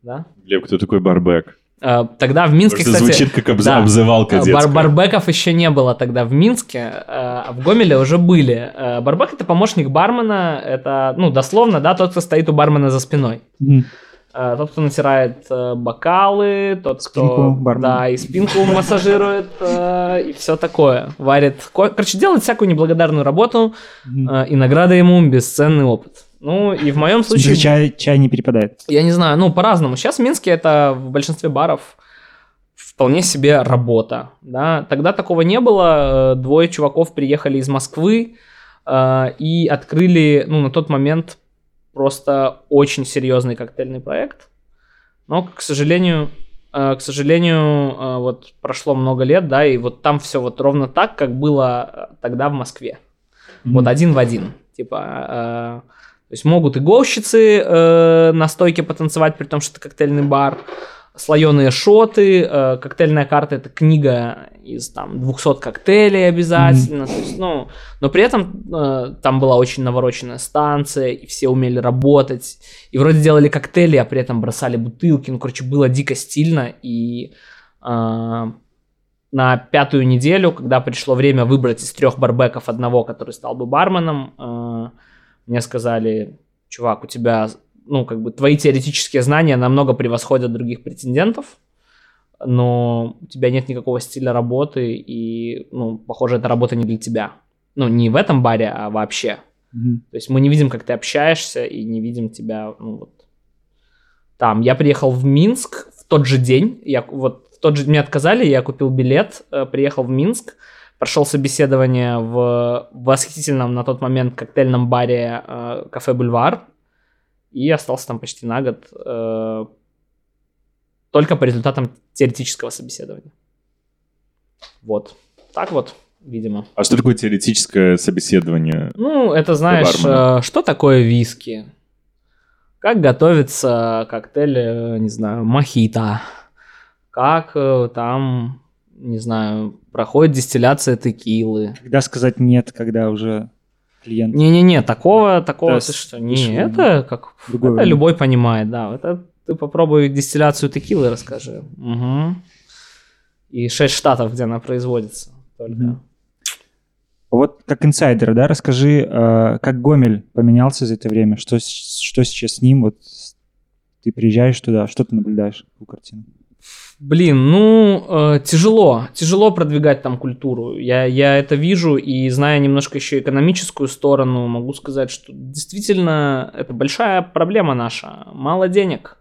Да? Глеб, кто такой барбек? Э, Тогда в Минске, Просто кстати... звучит как обз- да, обзывалка э, бар- детская. барбеков еще не было тогда в Минске, э, а в Гомеле уже были. Э, Барбек это помощник бармена, это, ну, дословно, да, тот, кто стоит у бармена за спиной. Мгм. Э, Тот, кто натирает э, бокалы, тот, Спинку кто... бармена. Да, и спинку массажирует, э, и все такое. Варит... ко- Короче, делает всякую неблагодарную работу, и награда ему бесценный опыт. Ну, и в моем случае... чай, чай не перепадает. Я не знаю, ну, по-разному. Сейчас в Минске это в большинстве баров вполне себе работа, да. Тогда такого не было. Двое чуваков приехали из Москвы и открыли, ну, на тот момент просто очень серьезный коктейльный проект. Но, к сожалению, э, к сожалению, э, вот прошло много лет, да, и вот там все вот ровно так, как было э, тогда в Москве. Вот один в один. Типа, то есть могут и гоущицы э, на стойке потанцевать, при том, что это коктейльный бар, слоеные шоты, коктейльная карта это книга из там 200 коктейлей обязательно, то есть, ну, но при этом э, там была очень навороченная станция, и все умели работать, и вроде делали коктейли, а при этом бросали бутылки, ну, короче, было дико стильно, и э, на пятую неделю, когда пришло время выбрать из трех барбеков одного, который стал бы барменом, э, мне сказали, чувак, у тебя, ну, как бы твои теоретические знания намного превосходят других претендентов, но у тебя нет никакого стиля работы, и, ну, похоже, эта работа не для тебя. Ну, не в этом баре, а вообще. Мгм. То есть мы не видим, как ты общаешься, и не видим тебя, ну, вот, там. Я приехал в Минск в тот же день, я вот в тот же мне отказали, я купил билет, э, приехал в Минск, прошел собеседование в восхитительном на тот момент коктейльном баре э, кафе Бульвар и остался там почти на год э, только по результатам теоретического собеседования. Вот. Так вот, видимо. А что такое теоретическое собеседование? Ну, это знаешь, бармена. э, что такое виски? Как готовится коктейль, э, не знаю, мохито? Как э, там, не знаю, проходит дистилляция текилы? Когда сказать нет, когда уже клиент... Не-не-не, такого, такого, Да, ты что? Не, это как, это любой понимает, да. Это ты попробуй дистилляцию текилы расскажи. Мгм. И шесть штатов, где она производится. Только. Мгм. Вот как инсайдер, да, расскажи, э, как Гомель поменялся за это время, что, что сейчас с ним, вот ты приезжаешь туда, что ты наблюдаешь, какую картину? Блин, ну, э, тяжело, тяжело продвигать там культуру. Я, я это вижу, и зная немножко еще экономическую сторону, могу сказать, что действительно это большая проблема наша. Мало денег.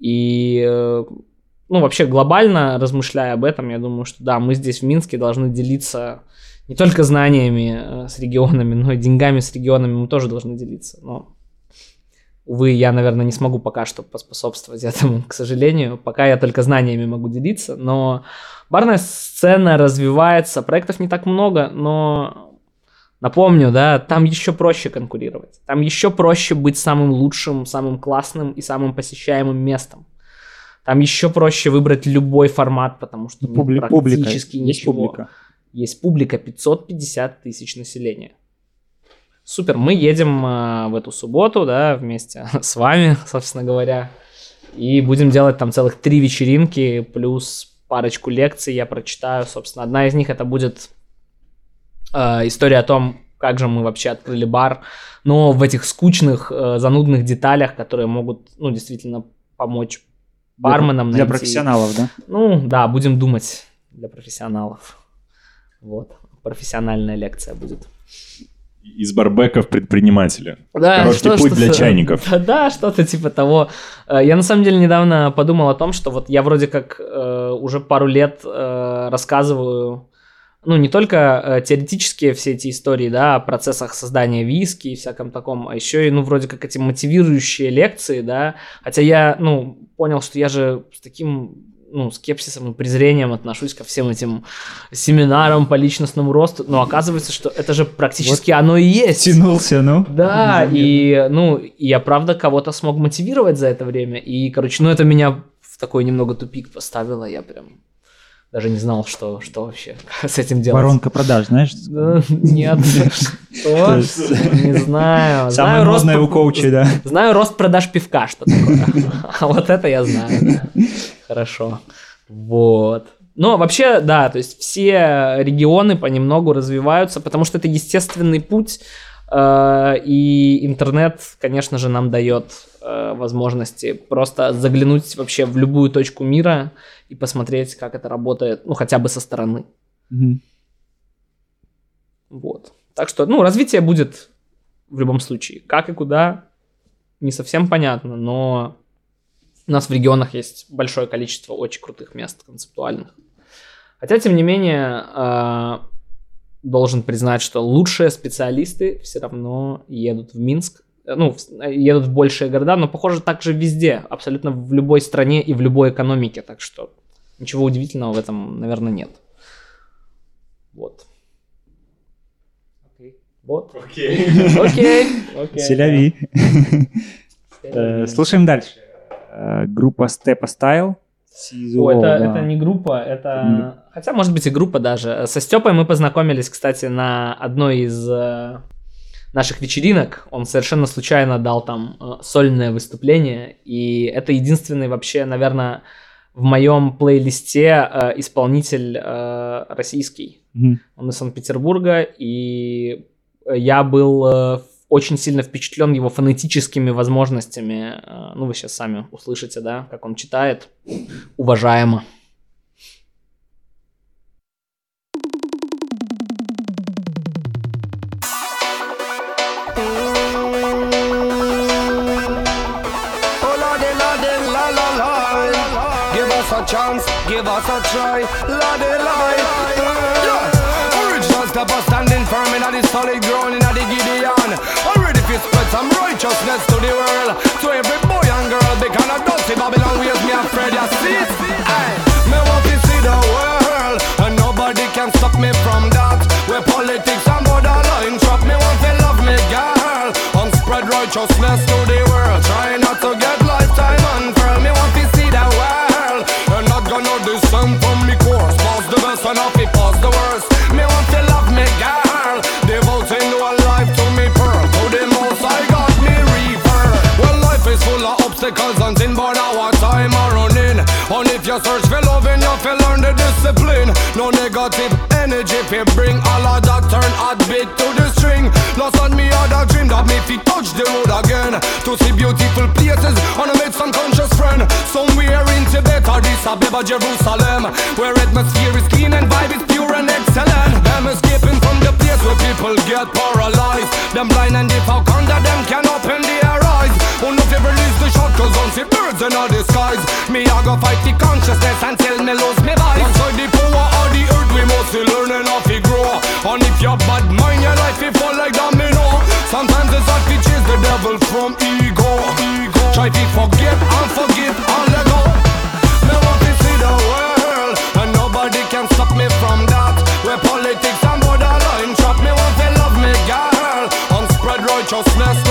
И, э, ну, вообще глобально размышляя об этом, я думаю, что да, мы здесь в Минске должны делиться не только знаниями э, с регионами, но и деньгами с регионами мы тоже должны делиться. Но Увы, я, наверное, не смогу пока что поспособствовать этому, к сожалению. Пока я только знаниями могу делиться, но барная сцена развивается, проектов не так много, но напомню, да, там еще проще конкурировать. Там еще проще быть самым лучшим, самым классным и самым посещаемым местом. Там еще проще выбрать любой формат, потому что ну, Публи- публика, практически есть ничего. публика? Есть публика 550 тысяч населения. Супер, мы едем а, в эту субботу, да, вместе с вами, собственно говоря, и будем делать там целых три вечеринки, плюс парочку лекций я прочитаю, собственно, одна из них это будет а, история о том, как же мы вообще открыли бар, но в этих скучных, э, занудных деталях, которые могут, ну, действительно помочь барменам Для найти- профессионалов, да? ну, да, будем думать для профессионалов. Вот, профессиональная лекция будет. Из барбеков предпринимателя. Да, Короткий что- путь что- для чайников. Да, да, что-то типа того. Э, Я на самом деле недавно подумал о том, что вот я вроде как э, уже пару лет э, рассказываю ну, не только э, теоретические все эти истории, да, о процессах создания виски и всяком таком, а еще и, ну, вроде как эти мотивирующие лекции, да, хотя я, ну, понял, что я же с таким, ну, скепсисом и презрением отношусь ко всем этим семинарам по личностному росту, но оказывается, что это же практически оно и есть. Тянулся, ну. Да, и, ну, и я правда кого-то смог мотивировать за это время, и, короче, ну, это меня в такой немного тупик поставило, я прям даже не знал, что, что вообще с этим делать. Воронка продаж, знаешь? Нет, что? Не знаю. Самое Знаю рост модное у коучей, да. Знаю рост продаж пивка, что такое. А вот это я знаю. Хорошо. Вот. Но вообще, да, то есть все регионы понемногу развиваются, потому что это естественный путь, и интернет, конечно же, нам дает э, возможности просто заглянуть вообще в любую точку мира и посмотреть, как это работает, ну, хотя бы со стороны. Мгм. Вот. Так что, ну, развитие будет в любом случае. Как и куда, не совсем понятно, но у нас в регионах есть большое количество очень крутых мест концептуальных. Хотя, тем не менее, а, должен признать, что лучшие специалисты все равно едут в Минск, э, ну, в- едут в большие города, но, похоже, так же везде, абсолютно в любой стране и в любой экономике, так что ничего удивительного в этом, наверное, нет. Вот. Вот. Окей. Окей. окей. Селяви. Э. Слушаем дальше. Э, Группа Степа Стайл. О, это, это не группа, это... Хотя, может быть, и группа даже. Со Степой мы познакомились, кстати, на одной из э, наших вечеринок. Он совершенно случайно дал там э, сольное выступление. И это единственный вообще, наверное, в моем плейлисте э, исполнитель э, российский. Мгм. Он из Санкт-Петербурга, и я был э, очень сильно впечатлен его фонетическими возможностями. Э, Ну, вы сейчас сами услышите, да, как он читает. Уважаемо. Oh la la la. Give us a try, lordy, lordy. Yeah. Original stepper standing firm in the solid ground righteousness to the world, to every boy and girl. Because of dusty Babylon ways me afraid you see. Aye. Me want to see the world, and nobody can stop me from that. Where politics and borderline trap me want to love me girl, and spread righteousness to the world. Try not to get lifetime unfurl. Me want to see the world, and not gonna descend from me course. Pass the best and off pass the worst. Obstacles sin, but our time are running. And if you search for loving, you feel learn the discipline. No negative energy, fi bring all of that turn hot bit to the string. Lost on me other dream that me fi touch the road again. To see beautiful places and I make some conscious friend. Somewhere in Tibet or Addis Ababa, Jerusalem. Where atmosphere is clean and vibe is pure and excellent. Them escaping from the place where people get paralyzed. Them blind and how come that them can open the eyes? Who if you release the shot, cause see birds in the skies. Me, I go fight the consciousness until me lose me voice. Inside the power of the earth, we must be learning how to grow. And if you're bad mind, your life will fall like domino. Sometimes it's hard to chase the devil from ego. ego. Try to forget and forgive and let go. Me want to see the world, and nobody can stop me from that. Where politics and borderline trap me want to love me girl, and spread righteousness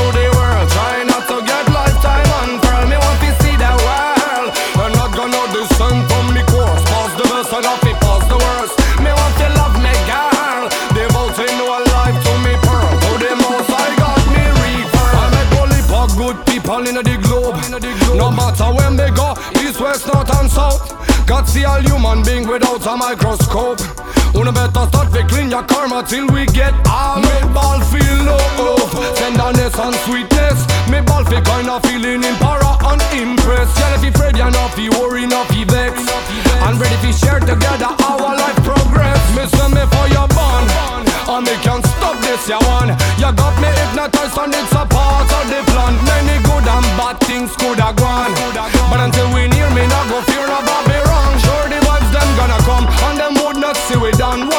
No matter when they go, east, west, north and south. God see all human being without a microscope. Una better start to clean your karma till we get all Me ball feel love, tenderness and sweetness. Me ball feel kinda feeling in para and impressed Yeah, if you afraid you're not fi worry, not fi vex And ready to share together our life progress. Me send me for your bond And me can't stop this, you one. You got me hypnotized and it's a part of the plan. Many good and bad things could have gone. But until we near me, not go fear about me wrong Sure the vibes them gonna come And them would not see we done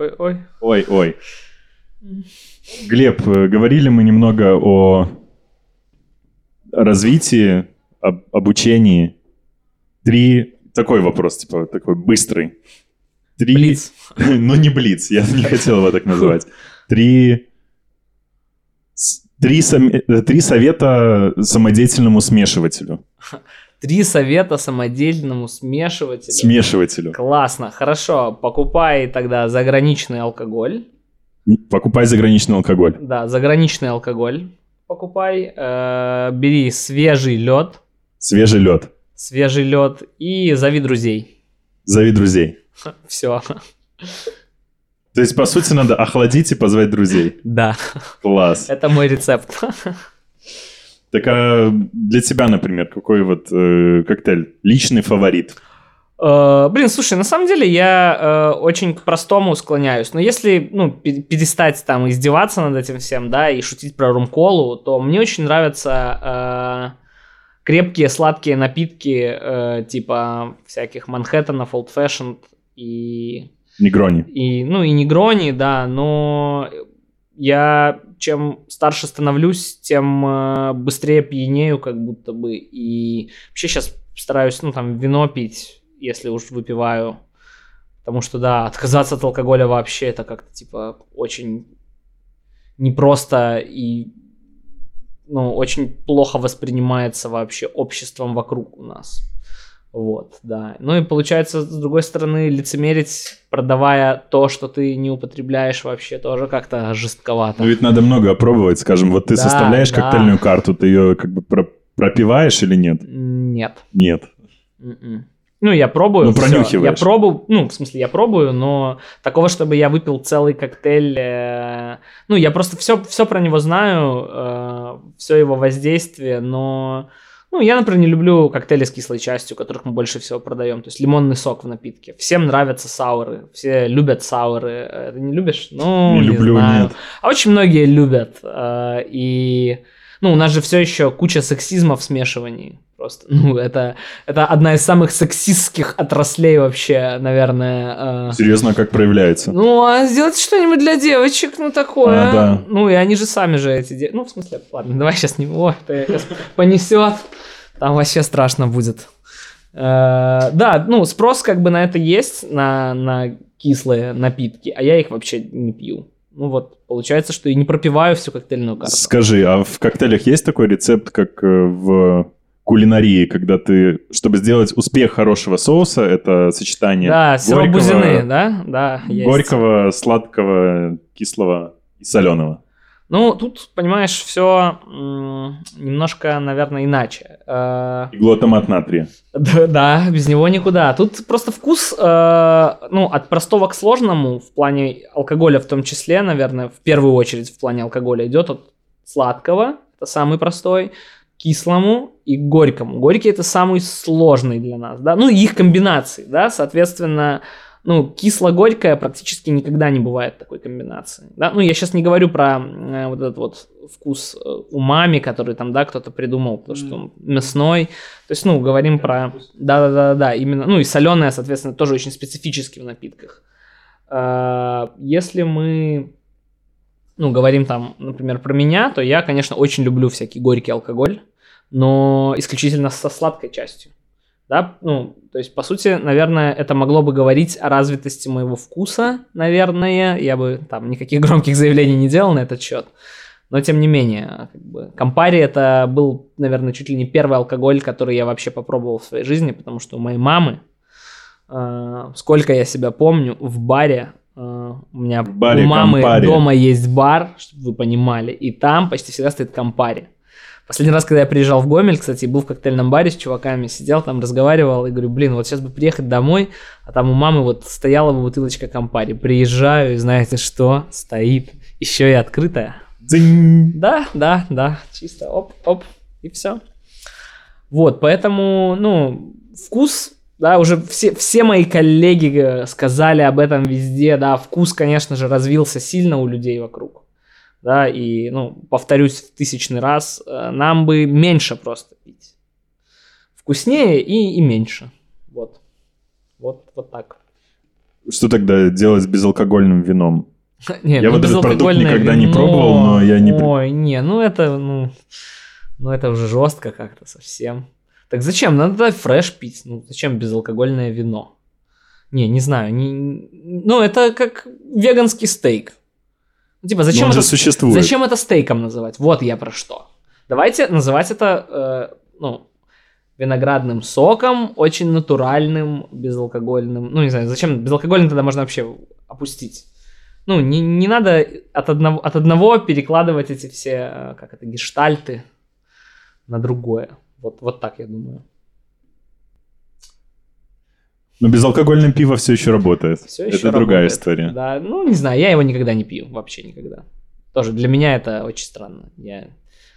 Ой-ой-ой. ой, ой. Глеб, э, говорили мы немного о развитии, об обучении. Три... Такой вопрос, типа, такой быстрый. Три... Блиц. Ну, не блиц, я не хотел его так называть. Три... Три, сом- э, три совета самодеятельному смешивателю. Три совета самодельному смешивателю. Смешивателю. Классно, хорошо. Покупай тогда заграничный алкоголь. Покупай заграничный алкоголь. Да, заграничный алкоголь покупай. Э, бери свежий лед. Свежий лед. Свежий лед и зови друзей. Зови друзей. Все. То есть, по сути, надо охладить и позвать друзей. Да, Класс. это мой рецепт. Так а для тебя, например, какой вот э, коктейль? Личный фаворит? Э, Блин, слушай, на самом деле я э, очень к простому склоняюсь. Но если ну, пе- перестать там издеваться над этим всем, да, и шутить про рум-колу, то мне очень нравятся э, крепкие сладкие напитки э, типа всяких Манхэттенов, Old Fashioned и Негрони. и, ну, и негрони, да, но я чем старше становлюсь, тем э, быстрее пьянею, как будто бы. И вообще сейчас стараюсь, ну, там, вино пить, если уж выпиваю. Потому что, да, отказаться от алкоголя вообще это как-то, типа, очень непросто и, ну, очень плохо воспринимается вообще обществом вокруг у нас. Вот, да. Ну и получается, с другой стороны, лицемерить, продавая то, что ты не употребляешь вообще, тоже как-то жестковато. Ну ведь надо много опробовать, скажем. Вот ты Да, составляешь да. коктейльную карту, ты ее как бы про- пропиваешь или нет? Нет. Нет. Мгм. Ну, я пробую. Ну, пронюхиваешь. Я пробую, ну, в смысле, я пробую, но такого, чтобы я выпил целый коктейль... э, Ну, я просто все, все про него знаю, все его воздействие, но... Ну, я, например, не люблю коктейли с кислой частью, которых мы больше всего продаем. То есть лимонный сок в напитке. Всем нравятся сауры. Все любят сауры. Э, Ты не любишь? Ну, Не не, люблю, знаю. нет. А очень многие любят. э, И, ну, у нас же все еще куча сексизма в смешивании. Просто, ну, это, это одна из самых сексистских отраслей вообще, наверное. э. Серьезно, а как проявляется? Ну, а сделать что-нибудь для девочек, ну, такое. А, да. Ну, и они же сами же эти... де- Ну, в смысле, ладно, давай сейчас не... О, это понесет. Там вообще страшно будет. Э, Да, ну, спрос как бы на это есть, на, на кислые напитки, а я их вообще не пью. Ну вот, получается, что и не пропиваю всю коктейльную карту. Скажи, а в коктейлях есть такой рецепт, как э, в кулинарии, когда ты, чтобы сделать успех хорошего соуса, это сочетание Да, горького- бузины, да? Да, есть. горького, сладкого, кислого и соленого. Ну, тут, понимаешь, все немножко, наверное, иначе. Э, И глутамат натрия. Да, да, без него никуда. Тут просто вкус, э, ну, от простого к сложному в плане алкоголя в том числе, наверное, в первую очередь в плане алкоголя идет от сладкого, это самый простой, кислому и горькому. Горький это самый сложный для нас, да, ну, их комбинации, да, соответственно, ну, кисло-горькое практически никогда не бывает такой комбинации. Да? Ну, я сейчас не говорю про э, вот этот вот вкус э, умами, который там, да, кто-то придумал, потому что он мясной. То есть, ну, говорим про... Да-да-да, именно. Ну, и соленое, соответственно, тоже очень специфически в напитках. Э, Если мы, ну, говорим там, например, про меня, то я, конечно, очень люблю всякий горький алкоголь, но исключительно со сладкой частью. Да, ну, то есть, по сути, наверное, это могло бы говорить о развитости моего вкуса, наверное. Я бы там никаких громких заявлений не делал на этот счет. Но тем не менее, как бы, Кампари это был, наверное, чуть ли не первый алкоголь, который я вообще попробовал в своей жизни, потому что у моей мамы, э, сколько я себя помню, в баре э, у меня баре у мамы Кампари. дома есть бар, чтобы вы понимали, и там почти всегда стоит Кампари. Последний раз, когда я приезжал в Гомель, кстати, был в коктейльном баре с чуваками, сидел там, разговаривал и говорю, блин, вот сейчас бы приехать домой, а там у мамы вот стояла бы бутылочка Кампари. Приезжаю, и знаете что? Стоит. Еще и открытая. Дзынь. Да, да, да, чисто оп, оп, и все. Вот, поэтому, ну, вкус, да, уже все, все мои коллеги э, сказали об этом везде, да, вкус, конечно же, развился сильно у людей вокруг, да, и, ну, повторюсь в тысячный раз, э, нам бы меньше просто пить. Вкуснее и, и меньше, вот, вот, вот так. Что тогда делать с безалкогольным вином? Не, Я вот этот продукт никогда не пробовал, но я не Ой, не, ну это, ну, ну это уже жестко как-то совсем. Так зачем? Надо фреш пить. Ну зачем безалкогольное вино? Не, не знаю. Не, ну это как веганский стейк. Ну, типа, зачем это, существует. зачем это стейком называть? Вот я про что. Давайте называть это, э, ну, виноградным соком, очень натуральным, безалкогольным. Ну, не знаю, зачем безалкогольный тогда можно вообще опустить. Ну, не, не надо от одного, от одного перекладывать эти все, э, как это, гештальты на другое. Вот, вот так я думаю. Но безалкогольное пиво все еще работает. Всё это ещё другая работает. история. Да, ну, не знаю, я его никогда не пью, вообще никогда. Тоже для меня это очень странно. Я...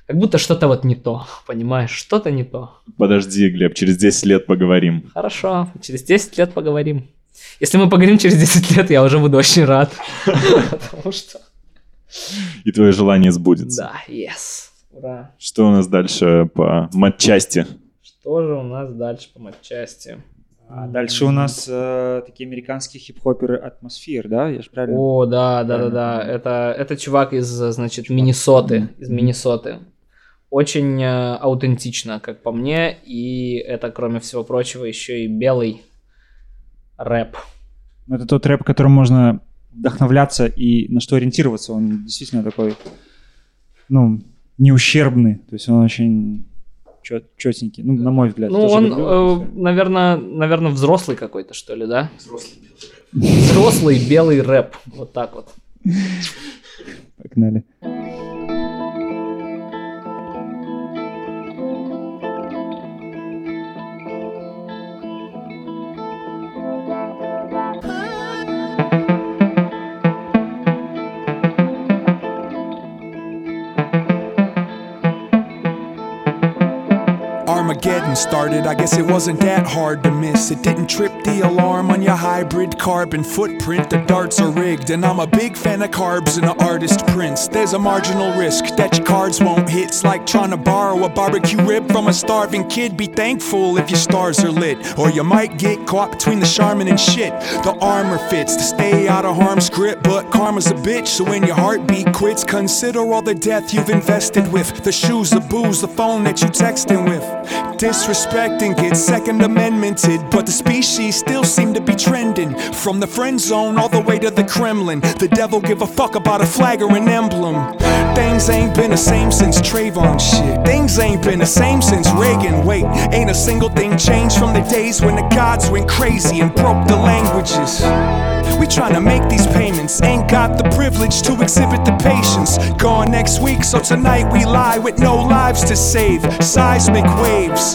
Как будто что-то вот не то, понимаешь, что-то не то. Подожди, Глеб, через 10 лет поговорим. Хорошо, через 10 лет поговорим. Если мы поговорим через 10 лет, я уже буду очень рад. Потому что... И твое желание сбудется. Да, yes. Ура. Что у нас дальше по матчасти? Что же у нас дальше по матчасти? А дальше у нас э, такие американские хип-хоперы атмосфер, да? Я же правильно? О, да, да, да, да. Это, это чувак из, значит, Миннесоты. Из Миннесоты. Очень э, аутентично, как по мне. И это, кроме всего прочего, еще и белый рэп. Ну, Это тот рэп, которым можно вдохновляться и на что ориентироваться. Он действительно такой, ну, не ущербный. То есть он очень чет, четенький. Ну, на мой взгляд. Ну, он, люблю э, наверное, наверное, взрослый какой-то, что ли, да? Взрослый белый рэп. Вот так вот. Погнали. Armageddon started, I guess it wasn't that hard to miss. It didn't trip the alarm on your hybrid carbon footprint. The darts are rigged, and I'm a big fan of carbs and the artist prints. There's a marginal risk that your cards won't hit. It's like trying to borrow a barbecue rib from a starving kid. Be thankful if your stars are lit, or you might get caught between the Charmin and shit. The armor fits to stay out of harm's grip, but karma's a bitch. So when your heartbeat quits, consider all the death you've invested with. The shoes, the booze, the phone that you texting with. Disrespecting gets second amendmented, but the species still seem to be trending. From the friend zone all the way to the Kremlin. The devil give a fuck about a flag or an emblem. Things ain't been the same since Trayvon shit. Things ain't been the same since Reagan. Wait, ain't a single thing changed from the days when the gods went crazy and broke the languages. We tryna make these payments, ain't got the privilege to exhibit the patience. Gone next week, so tonight we lie with no lives to save. Seismic waves.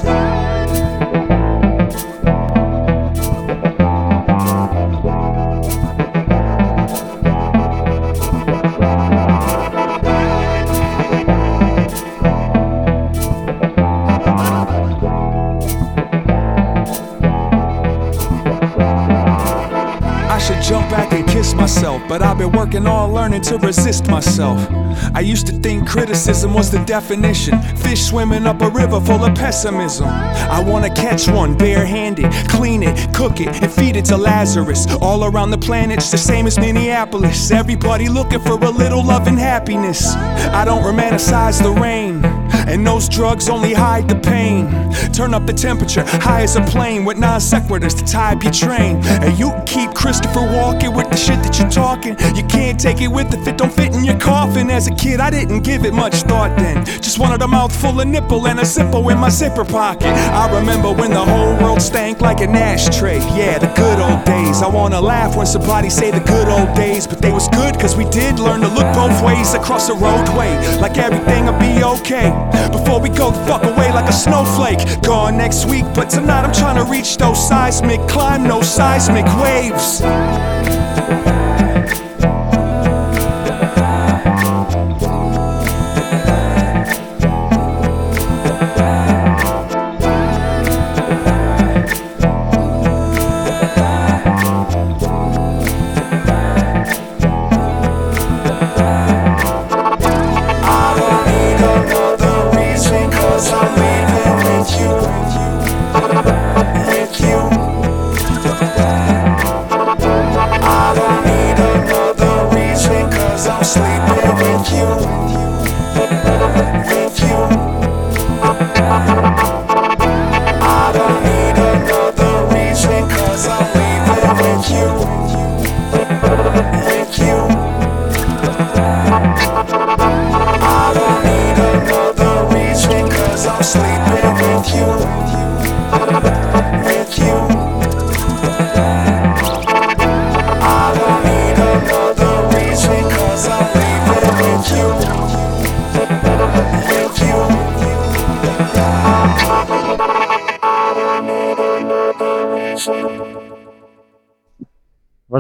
I should jump back and kiss myself, but I've been working on learning to resist myself. I used to think criticism was the definition. Fish swimming up a river full of pessimism. I wanna catch one barehanded, clean it, cook it, and feed it to Lazarus. All around the planet, it's the same as Minneapolis. Everybody looking for a little love and happiness. I don't romanticize the rain. And those drugs only hide the pain. Turn up the temperature, high as a plane with non sequiturs to tie up your train. And you can keep Christopher walking with the shit that you're talking. You can't take it with if it don't fit in your coffin. As a kid, I didn't give it much thought then. Just wanted a mouthful of nipple and a Zippo in my zipper pocket. I remember when the whole world stank like an ashtray. Yeah, the good old days. I wanna laugh when somebody say the good old days, but they was good cause we did learn to look both ways across the roadway. Like everything'll be okay. Before we go the fuck away like a snowflake. Gone next week, but tonight I'm trying to reach those seismic, climb those seismic waves.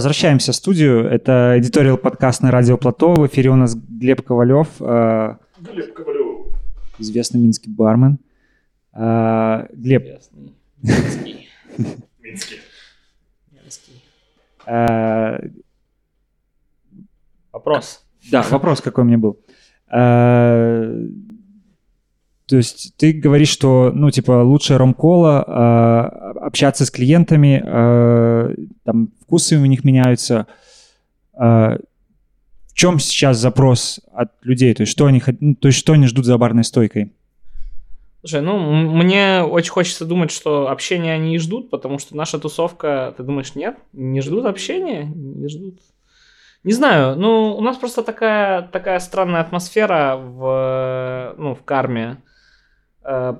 Возвращаемся в студию. Это эдиториал подкаст на радио Плато. В эфире у нас Глеб Ковалев, э, Глеб Ковалев. известный минский бармен. Э, Глеб, Ясный. Минский. Минский. Минский. э, Вопрос. да, вопрос какой у меня был. Э, То есть ты говоришь, что, ну, типа, лучше ромкола, э, общаться с клиентами, э, там, вкусы у них меняются. Э, В чем сейчас запрос от людей? То есть что они, ну, то есть что они ждут за барной стойкой? Слушай, ну, мне очень хочется думать, что общения они и ждут, потому что наша тусовка, ты думаешь, нет? Не ждут общения? Не ждут. Не знаю, ну, у нас просто такая, такая странная атмосфера в, ну, в карме. Э,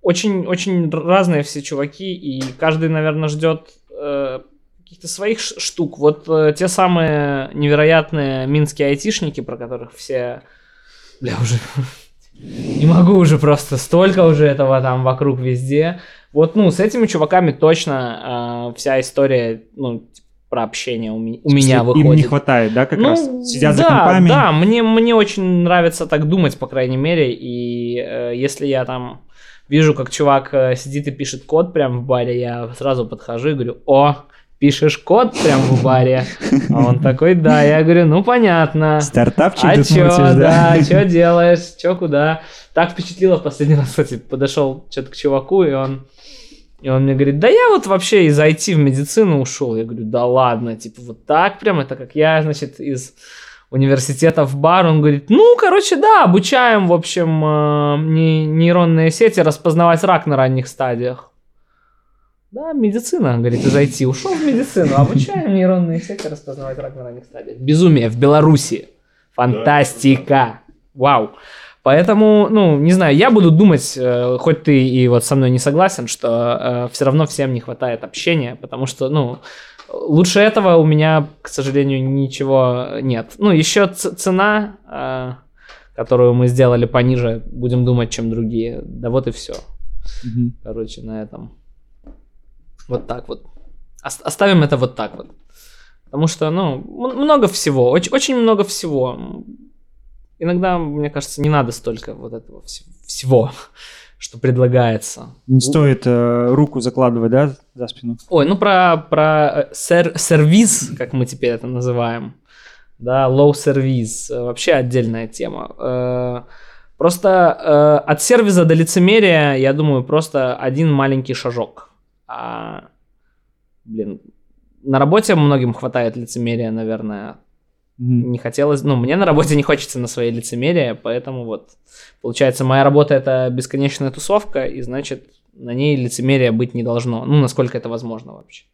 Очень, очень разные все чуваки, и каждый, наверное, ждет э, каких-то своих штук. Вот э, те самые невероятные минские айтишники, про которых все... Бля, уже не могу уже просто, столько уже этого там вокруг везде. Вот, ну, с этими чуваками точно э, вся история, ну, про общение у, ми- у меня Им выходит. не хватает, да, как Ну, раз? Сидят за да, компами. Да, мне, мне очень нравится так думать, по крайней мере. И э, если я там вижу, как чувак э, сидит и пишет код прямо в баре, я сразу подхожу и говорю, о, пишешь код прямо в баре? А он такой, да. Я говорю, ну понятно. Стартапчик А тут чё, мутишь, да, да? что делаешь, чё, куда? Так впечатлило в последний раз, кстати, подошел что-то к чуваку, и он, и он мне говорит, да я вот вообще из IT в медицину ушел. Я говорю, да ладно, типа вот так прям, это как я, значит, из университета в бар, он говорит, ну, короче, да, обучаем, в общем, э, не- нейронные сети распознавать рак на ранних стадиях. Да, медицина, говорит, из IT. Ушел в медицину, обучаем нейронные сети распознавать рак на ранних стадиях. Безумие в Беларуси. Фантастика. Вау. Поэтому, ну, не знаю, я буду думать, э, хоть ты и вот со мной не согласен, что все равно всем не хватает общения, потому что, ну, лучше этого у меня, к сожалению, ничего нет. Ну, еще цена, э, которую мы сделали пониже, будем думать, чем другие. Да вот и все. Мгм. Короче, на этом. Вот так вот. Ос- Оставим это вот так вот. Потому что, ну, много всего, очень, очень много всего. Иногда, мне кажется, не надо столько вот этого вс- всего, что предлагается. Не стоит э, руку закладывать, да, за спину? Ой, ну про, про э, сер- сервис, как мы теперь это называем, да, low сервис, э, вообще отдельная тема. Э, Просто э, от сервиса до лицемерия, я думаю, просто один маленький шажок. А, блин, на работе многим хватает лицемерия, наверное, Не хотелось, ну, мне на работе не хочется на своей лицемерие, поэтому вот, получается, моя работа это бесконечная тусовка, и значит, на ней лицемерия быть не должно, ну, насколько это возможно вообще.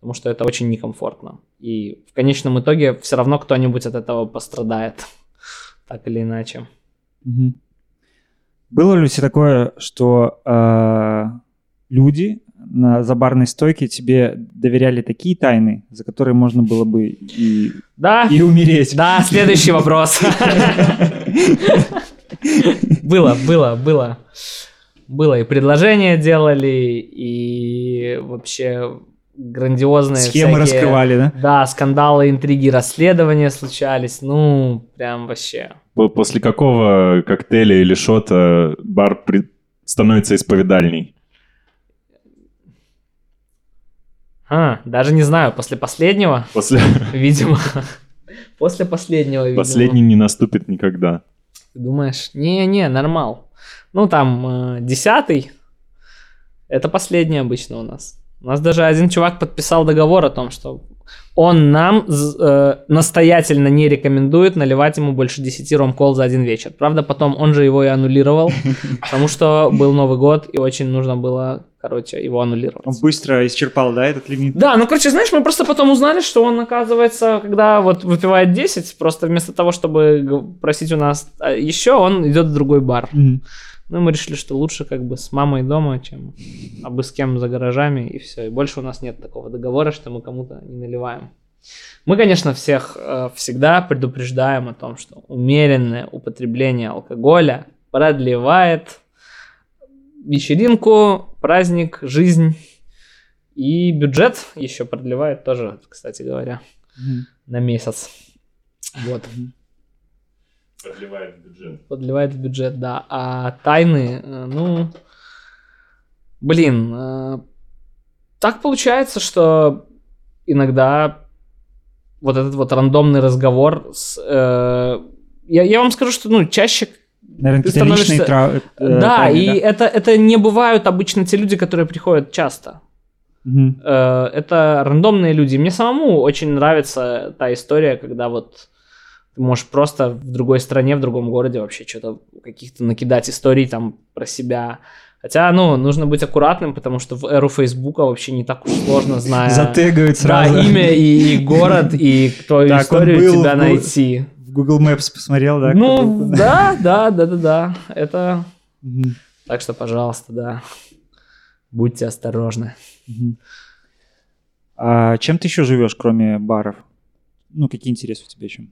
Потому что это очень некомфортно. И в конечном итоге все равно кто-нибудь от этого пострадает, так или иначе. Было ли у тебя такое, что э, люди на за барной стойке тебе доверяли такие тайны, за которые можно было бы и, Да, и умереть? да, следующий вопрос. Было, было, было. Было и предложения делали, и вообще грандиозные Схемы всякие- раскрывали, да? Да, скандалы, интриги, расследования случались. Ну, прям вообще. По- После какого коктейля или шота бар при- становится исповедальней? А, даже не знаю, после последнего, После... видимо. После последнего, видимо. Последний не наступит никогда. Ты думаешь? Не-не, нормал. Ну, там, э, десятый. Это последний обычно у нас. У нас даже один чувак подписал договор о том, что он нам э, настоятельно не рекомендует наливать ему больше 10 ромкол за один вечер. Правда, потом он же его и аннулировал, потому что был Новый год, и очень нужно было, короче, его аннулировать. Он быстро исчерпал, да, этот лимит? Да, ну, короче, знаешь, мы просто потом узнали, что он, оказывается, когда вот выпивает 10, просто вместо того, чтобы просить у нас а, еще, он идет в другой бар. Мгм. Ну, мы решили, что лучше как бы с мамой дома, чем абы с кем за гаражами, и все. И больше у нас нет такого договора, что мы кому-то не наливаем. Мы, конечно, всех э, всегда предупреждаем о том, что умеренное употребление алкоголя продлевает вечеринку, праздник, жизнь и бюджет еще продлевает тоже, кстати говоря, Мгм. на месяц. Вот. Продлевает бюджет. Подливает в бюджет, да. А тайны, э, ну, блин, э, так получается, что иногда вот этот вот рандомный разговор с... э, я, я вам скажу, что, ну, чаще... Наверное, какие-то личные становишься- тра- э, да, тайны, и Это, это не бывают обычно те люди, которые приходят часто. Э, это рандомные люди. Мне самому очень нравится та история, когда вот ты можешь просто в другой стране, в другом городе вообще что-то каких-то накидать историй там про себя. Хотя, ну, нужно быть аккуратным, потому что в эру Фейсбука вообще не так уж сложно, зная Затегают да, сразу. имя и, и город, и твою Так, историю был тебя Гу- найти. Google Maps посмотрел, да? Ну, да, да, да, да, да. Это... Так что, пожалуйста, да. Будьте осторожны. А чем ты еще живешь, кроме баров? Ну, какие интересы у тебя еще?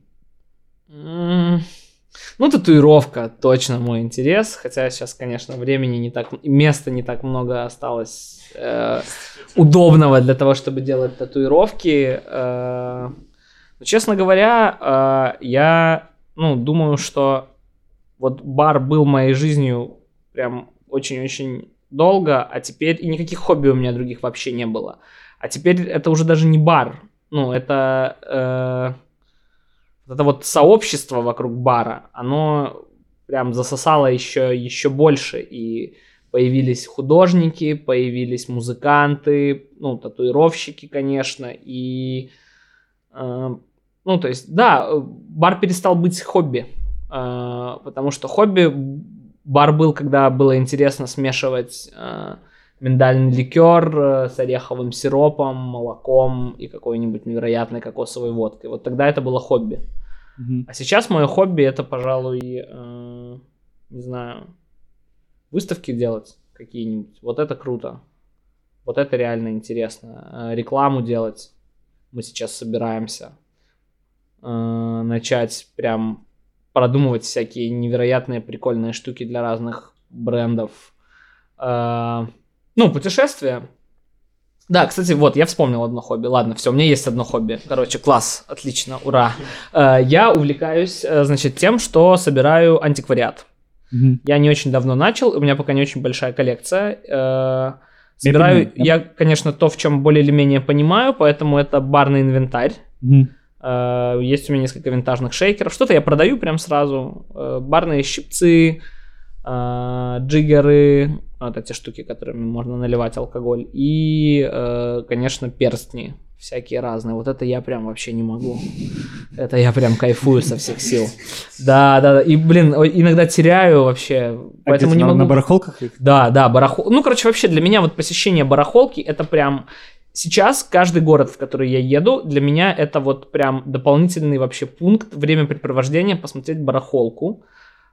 Ну, татуировка точно мой интерес, хотя сейчас, конечно, времени не так, места не так много осталось э, удобного для того, чтобы делать татуировки. Э, честно говоря, э, я, ну, думаю, что вот бар был моей жизнью прям очень-очень долго, а теперь и никаких хобби у меня других вообще не было. А теперь это уже даже не бар, ну, это э, это вот сообщество вокруг бара, оно прям засосало еще, еще больше. И появились художники, появились музыканты, ну, татуировщики, конечно. И, э, ну, то есть, да, э, бар перестал быть хобби. э, потому что хобби бар был, когда было интересно смешивать э, миндальный ликер с ореховым сиропом, молоком и какой-нибудь невероятной кокосовой водкой. Вот тогда это было хобби. Мгм. А сейчас мое хобби это, пожалуй, э, не знаю, выставки делать какие-нибудь. Вот это круто. Вот это реально интересно. Рекламу делать. Мы сейчас собираемся э, начать прям продумывать всякие невероятные прикольные штуки для разных брендов. Э, ну, путешествия. Да, кстати, вот, я вспомнил одно хобби. Ладно, все, у меня есть одно хобби. Короче, класс, отлично, ура. Э, Я увлекаюсь, э, значит, тем, что собираю антиквариат. Мгм. Я не очень давно начал, у меня пока не очень большая коллекция. Э, Собираю понимаю, да. я, конечно, то, в чем более или менее понимаю, поэтому это барный инвентарь. Мгм. Э, Есть у меня несколько винтажных шейкеров. Что-то я продаю прям сразу. Э, Барные щипцы, э, джиггеры, вот эти штуки, которыми можно наливать алкоголь. И, конечно, перстни всякие разные. Вот это я прям вообще не могу. Это я прям кайфую со всех сил. Да, да, да. И, блин, иногда теряю вообще. А Поэтому не на, могу. на барахолках их? Да, да, барахол. Ну, короче, вообще для меня вот посещение барахолки это прям сейчас каждый город, в который я еду, для меня это вот прям дополнительный вообще пункт времяпрепровождения посмотреть барахолку.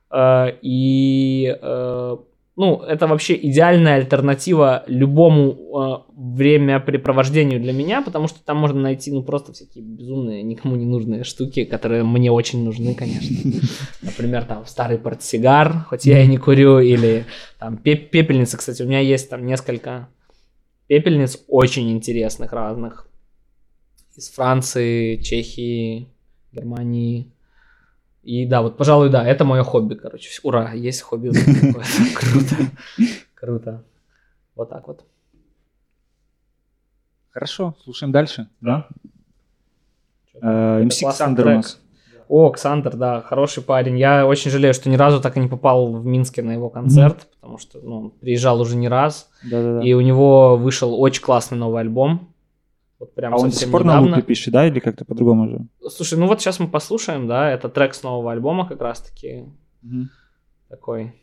Э, И э, ну, это вообще идеальная альтернатива любому э, времяпрепровождению для меня, потому что там можно найти, ну, просто всякие безумные, никому не нужные штуки, которые мне очень нужны, конечно. Например, там старый портсигар, хоть я и не курю, или там пе- пепельница, кстати, у меня есть там несколько пепельниц очень интересных разных. Из Франции, Чехии, Германии. И да, вот, пожалуй, да, это мое хобби, короче. Ура, есть хобби. Круто. Круто. Вот так вот. Хорошо, слушаем дальше. Да. Э, МС классный Александр у нас. О, Александр, да, хороший парень. Я очень жалею, что ни разу так и не попал в Минске на его концерт, потому что ну, он приезжал уже не раз. Да-да-да. И у него вышел очень классный новый альбом. Вот прям А он до сих пор на недавно. лупе пишет, да, или как-то по-другому же? Слушай, ну вот сейчас мы послушаем, да, это трек с нового альбома как раз-таки такой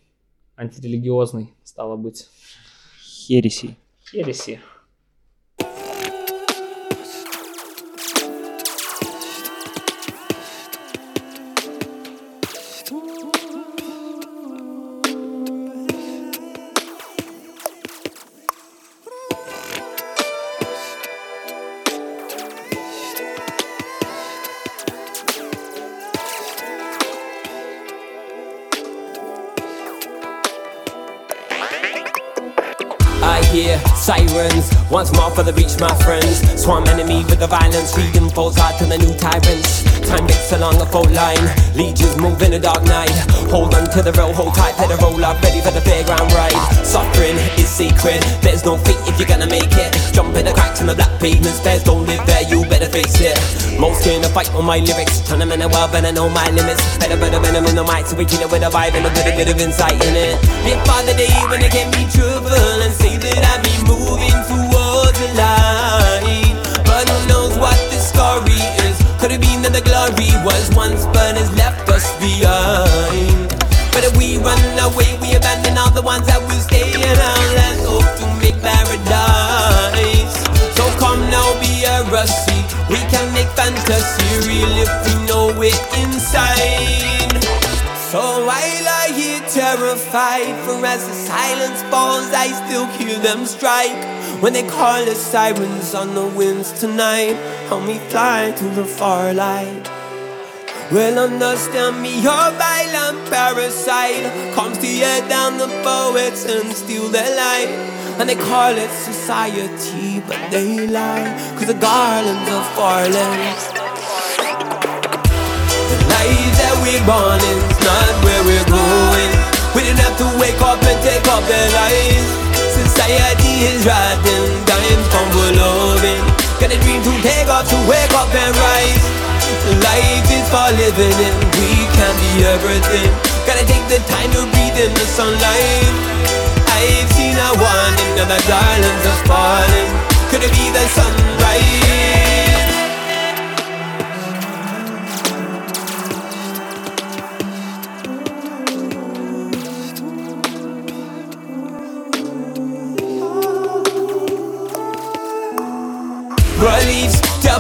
антирелигиозный, стало быть. Хереси. Хереси. Once more for the beach, my friends. Swarm enemy with the violence, freedom falls hard to the new tyrants. Time makes along a full line, legions move in the dark night. Hold on to the roll, hold tight, let it roll up, ready for the fairground ride. Suffering is secret, there's no fate if you're gonna make it. Jump in the cracks in the black pavements, there's don't live there, you better face it. Most in a fight on my lyrics, trying to man a world, but I know my limits. Better, better, better, in the mic, so we kill it with a vibe and a bit, a bit of insight in it. Bit the day when it can be and say that I Could have been that the glory was once, but has left us behind. But if we run away, we abandon all the ones that will stay in our land, hope to make paradise. So come now, be a rusty. We can make fantasy real if we know it inside. So I hear terrified, for as the silence falls, I still hear them strike. When they call the sirens on the winds tonight, help me fly to the far light. Well, understand me, your violent parasite comes to tear down the poets and steal their light. And they call it society, but they lie, cause the garlands are falling. The life that we're born in is not where we're going. We didn't have to wake up and take up their lives. Society is rotten, dying from loving. Got a dream to take off to wake up and rise. Life is for living and we can be everything. Gotta take the time to breathe in the sunlight. I've seen a one and the garlands are falling. Could it be the sunrise?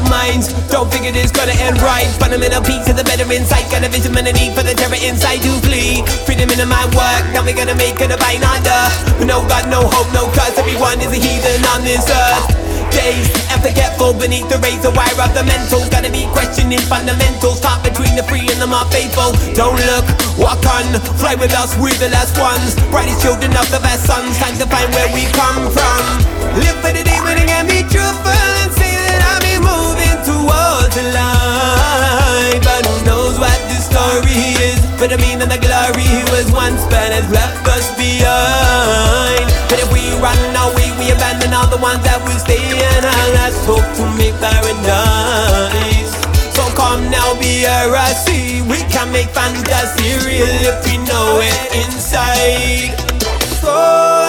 Minds, don't think it is gonna end right. Fundamental peace of the better insight. Got a vision and a need for the terror inside to flee. Freedom in my work, now we gonna make it a bind under. No God, no hope, no cause. Everyone is a heathen on this earth. Days and forgetful beneath the razor wire of the mental. Gotta be questioning fundamentals. Caught between the free and the more faithful. Don't look, walk on, fly with us, we're the last ones. Brightest children of the best sons. Time to find where we come from. Live for the day when it can be truthful and moving towards the light. But who knows what the story is? But I mean, and the glory was once, but has left us behind. But if we run away, we abandon all the ones that will stay in our last hope to make paradise. So come now, be a see We can make fantasy real if we know it inside. So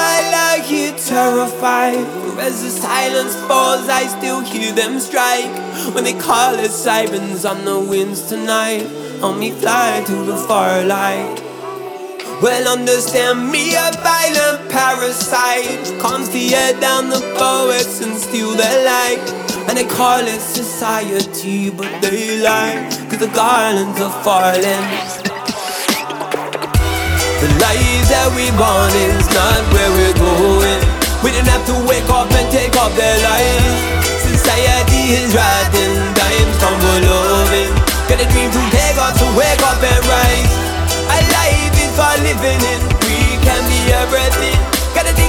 Terrified. As the silence falls, I still hear them strike. When they call us sirens on the winds tonight, on me fly to the far light. Well, understand me, a violent parasite comes to tear down the poets and steal their light. And they call it society, but they lie, cause the garlands are falling. The life that we born is not where we're going. We didn't have to wake up and take up their lives. Society is rotten, times tumble over. Got a dream to take off to wake up and rise. A life is for living in. We can be everything. Gotta take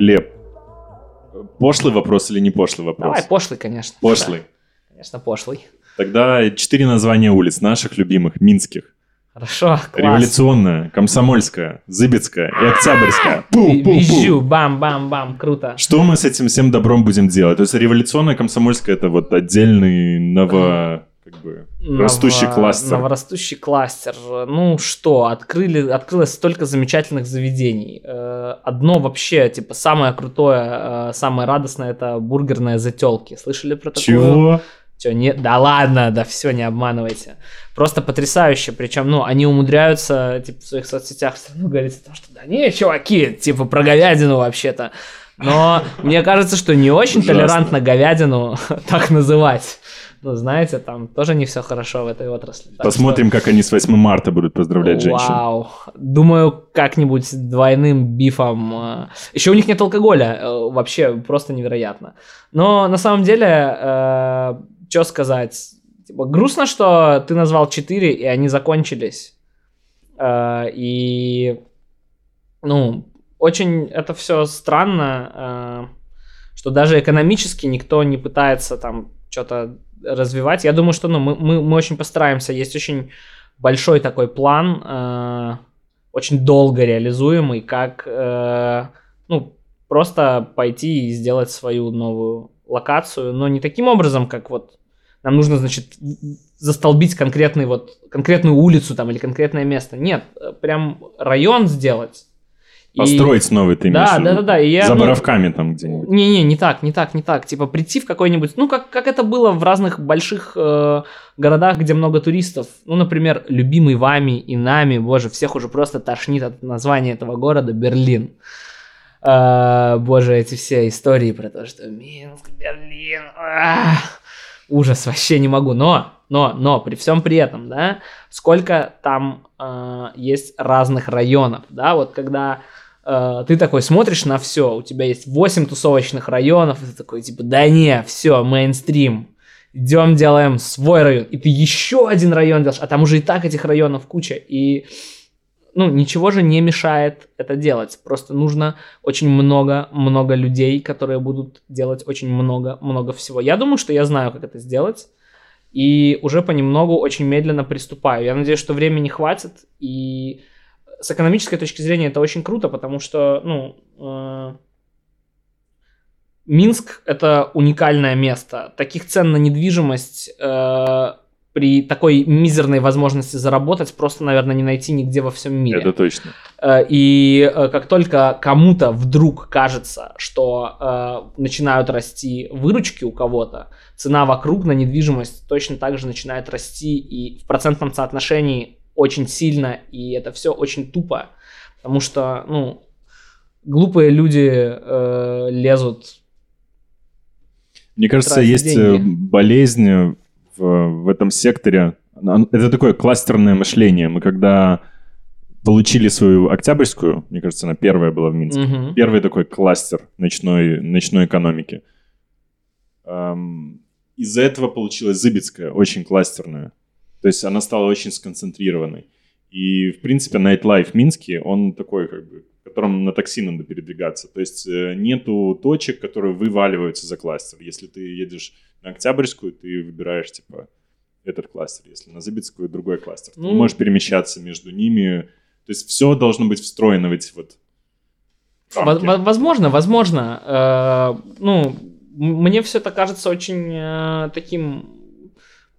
Глеб, пошлый вопрос или не пошлый вопрос? Давай, пошлый, конечно. Пошлый. Да, конечно, пошлый. Тогда четыре названия улиц наших любимых, минских. Хорошо, класс. Революционная, Комсомольская, Зыбецкая и Октябрьская. Пу-пу-пу. Бам-бам-бам, круто. Что мы с этим всем добром будем делать? То есть революционная, комсомольская это вот отдельный ново... Как бы, растущий кластер. Новорастущий кластер. Ну что, открыли, открылось столько замечательных заведений. Э, Одно вообще, типа, самое крутое, э, самое радостное, это бургерная зателки. Слышали про такое? Чего? Чё, не... Да ладно, да все, не обманывайте. Просто потрясающе. Причем, ну, они умудряются, типа, в своих соцсетях все равно говорить о том, что да не, чуваки, типа, про говядину вообще-то. Но мне кажется, что не очень толерантно говядину так называть. Ну, знаете, там тоже не все хорошо в этой отрасли. Так Посмотрим, как они с 8 марта будут поздравлять женщин. Вау. Думаю, как-нибудь двойным бифом. Еще у них нет алкоголя. э, Вообще просто невероятно. Но на самом деле, что сказать? Типа, грустно, что ты назвал 4, и они закончились. Э, И, ну, очень это все странно, э, что даже экономически никто не пытается там что-то развивать. Я думаю, что ну, мы, мы, мы очень постараемся. Есть очень большой такой план, э, очень долго реализуемый, как э, ну, просто пойти и сделать свою новую локацию, но не таким образом, как вот нам нужно, значит, застолбить конкретный вот, конкретную улицу там или конкретное место. Нет, э, прям район сделать. И- Построить новый, ты имеешь Да, да, да, да. И я, За ну, Боровками там где-нибудь. не-не, не так, не так, не так. Типа прийти в какой-нибудь, ну как, как это было в разных больших э, городах, где много туристов. Ну, например, любимый вами и нами, боже, всех уже просто тошнит от названия этого города Берлин. Э, боже, эти все истории про то, что Минск, Берлин, ах, ужас, вообще не могу. Но, но, но, при всем при этом, да, сколько там э, есть разных районов, да, вот когда э, ты такой смотришь на все, у тебя есть 8 тусовочных районов, и ты такой, типа, да не, все, мейнстрим. идем делаем свой район, и ты еще один район делаешь, а там уже и так этих районов куча, и ну, ничего же не мешает это делать. Просто нужно очень много-много людей, которые будут делать очень много-много всего. Я думаю, что я знаю, как это сделать. И уже понемногу очень медленно приступаю. Я надеюсь, что времени хватит. И с экономической точки зрения это очень круто, потому что, ну, э, Минск это уникальное место. Таких цен на недвижимость э, при такой мизерной возможности заработать просто, наверное, не найти нигде во всем мире. Это точно. Э, И э, как только кому-то вдруг кажется, что э, начинают расти выручки у кого-то, цена вокруг на недвижимость точно так же начинает расти и в процентном соотношении очень сильно, и это все очень тупо, потому что, ну, глупые люди э, лезут. Мне кажется, есть деньги. э, болезнь в, в этом секторе. Это такое кластерное мышление. Мы когда получили свою октябрьскую, мне кажется, она первая была в Минске, Мгм. первый такой кластер ночной, ночной экономики. Эм, из-за этого получилась Зыбицкая, очень кластерная. То есть она стала очень сконцентрированной. И, в принципе, Nightlife в Минске, он такой, как бы, в котором на такси надо передвигаться. То есть э, нету точек, которые вываливаются за кластер. Если ты едешь на Октябрьскую, ты выбираешь, типа, этот кластер. Если на Зыбицкую, другой кластер. Ты Ну. можешь перемещаться между ними. То есть все должно быть встроено в эти вот Во- рамки. во- Возможно, возможно. Э, Ну, мне все это кажется очень э, таким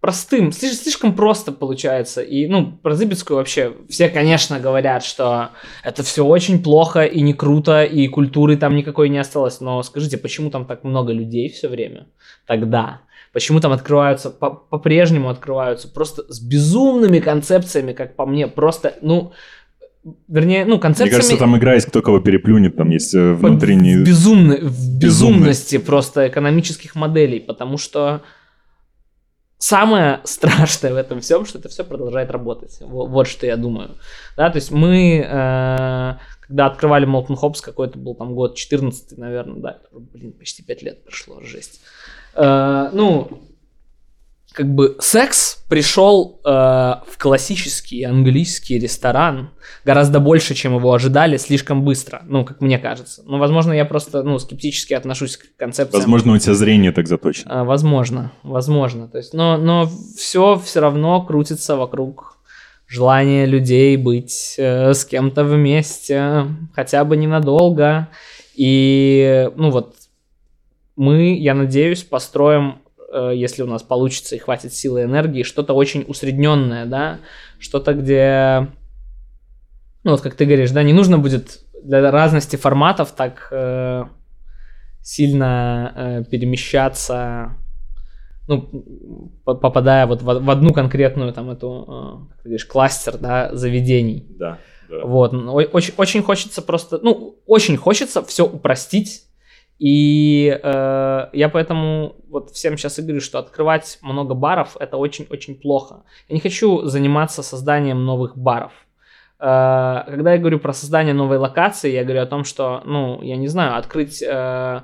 простым, слиш- слишком просто получается. И, ну, про Зыбицкую вообще все, конечно, говорят, что это все очень плохо и не круто, и культуры там никакой не осталось. Но скажите, почему там так много людей все время тогда? Почему там открываются, по- по-прежнему открываются просто с безумными концепциями, как по мне, просто, ну, вернее, ну, Мне концепциями... кажется, там игра есть кто кого переплюнет, там есть э, в внутренний... безумно- в безумности просто экономических моделей, потому что самое страшное в этом всем, что это все продолжает работать. Во- Вот, что я думаю. Да, то есть мы, э, когда открывали Молтон Хопс, какой-то был там год 14 наверное, да, блин, почти 5 лет прошло, жесть. Э, ну, как бы секс пришел э, в классический английский ресторан гораздо больше, чем его ожидали, слишком быстро, ну, как мне кажется. Ну, возможно, я просто, ну, скептически отношусь к концепциям. Возможно, у тебя зрение так заточено. А, возможно, возможно. То есть, но, но все все равно крутится вокруг желания людей быть э, с кем-то вместе, хотя бы ненадолго. И, ну вот, мы, я надеюсь, построим, э, если у нас получится и хватит силы и энергии, что-то очень усредненное, да, что-то, где, ну вот как ты говоришь, да, не нужно будет для разности форматов так э, сильно э, перемещаться, ну, по- попадая вот в, в одну конкретную там эту, э, как ты говоришь, кластер, да, заведений. Да, да. Вот, очень, очень хочется просто, ну, очень хочется все упростить. И э, я поэтому вот всем сейчас и говорю, что открывать много баров это очень-очень плохо. Я не хочу заниматься созданием новых баров. Э, когда я говорю про создание новой локации, я говорю о том, что, ну, я не знаю, открыть э,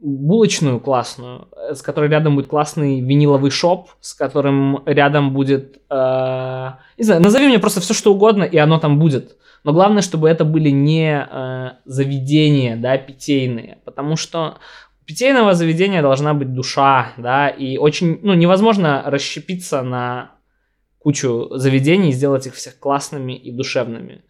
булочную классную, э, с которой рядом будет классный виниловый шоп, с которым рядом будет, э, не знаю, назови мне просто все что угодно, и оно там будет. Но главное, чтобы это были не э, заведения, да, питейные, потому что питейного заведения должна быть душа, да, и очень, ну, невозможно расщепиться на кучу заведений и сделать их всех классными и душевными.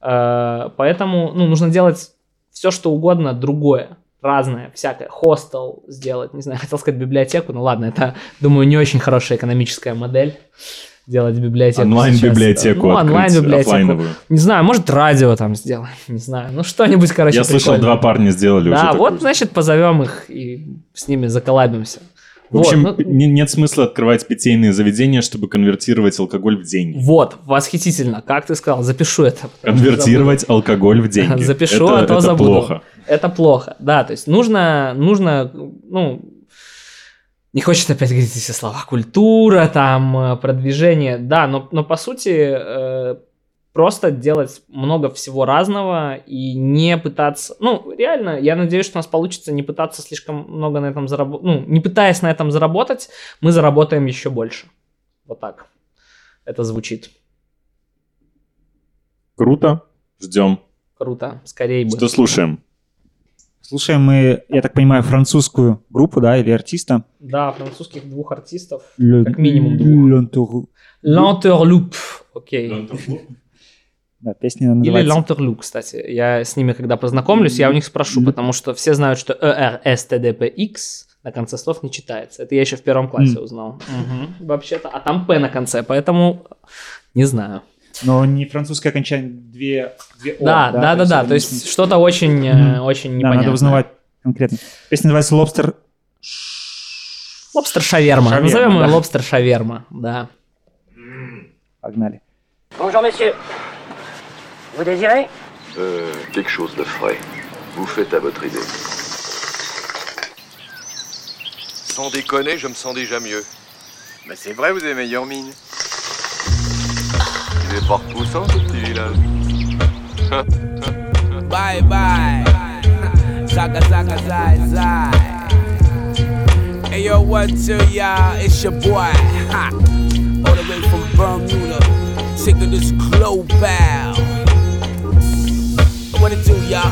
Э, поэтому, ну, нужно делать все, что угодно другое, разное, всякое. Хостел сделать, не знаю, хотел сказать библиотеку, ну ладно, это, думаю, не очень хорошая экономическая модель делать библиотеку Онлайн-библиотеку сейчас. Ну, онлайн-библиотеку. Не знаю, может, радио там сделаем, не знаю. Ну, что-нибудь, короче, Я слышал, прикольное. два парня сделали уже Да, такое. вот, значит, позовем их и с ними заколабимся. В общем, Вот, ну, не- нет смысла открывать питейные заведения, чтобы конвертировать алкоголь в деньги. вот, восхитительно. Как ты сказал, запишу это. Конвертировать алкоголь в деньги. Запишу, это, а то это забуду. плохо. Это плохо, да, то есть нужно, нужно, ну, не хочется опять говорить все слова, культура, там, продвижение, да, но, но по сути, э, просто делать много всего разного и не пытаться... Ну, реально, я надеюсь, что у нас получится не пытаться слишком много на этом заработать. Ну, не пытаясь на этом заработать, мы заработаем еще больше. Вот так это звучит. Круто. Ждем. Круто. Скорее бы. Что слушаем? Слушаем мы, я так понимаю, французскую группу, да, или артиста. Да, французских двух артистов. Le- Как минимум двух. Lenteur Окей. Да, песня Или называется... Lenteur кстати. Я с ними, когда познакомлюсь, я у них спрошу, потому что все знают, что ERSTDPX на конце слов не читается. Это я еще в первом классе узнал. Вообще-то. А там П на конце, поэтому не знаю. Но не французское окончание, две, две О, Да, да, да, да. это То не- есть что-то очень, Мгм. очень Да, непонятное. надо узнавать конкретно. Песня называется «Лобстер». Лобстер шаверма. Шаверма, Назовем ее да. лобстер шаверма. Да. Погнали. Bonjour messieurs. Vous désirez Euh, quelque chose de frais. Vous faites à votre idée. Sans déconner, je me sens déjà mieux. Mais c'est vrai, vous avez meilleure mine. Ce. Bye bye. Zaga zaga zai zai. Hey yo, one two y'all, it's your boy. Ha. All the way from Bermuda, taking this global. What it do, y'all?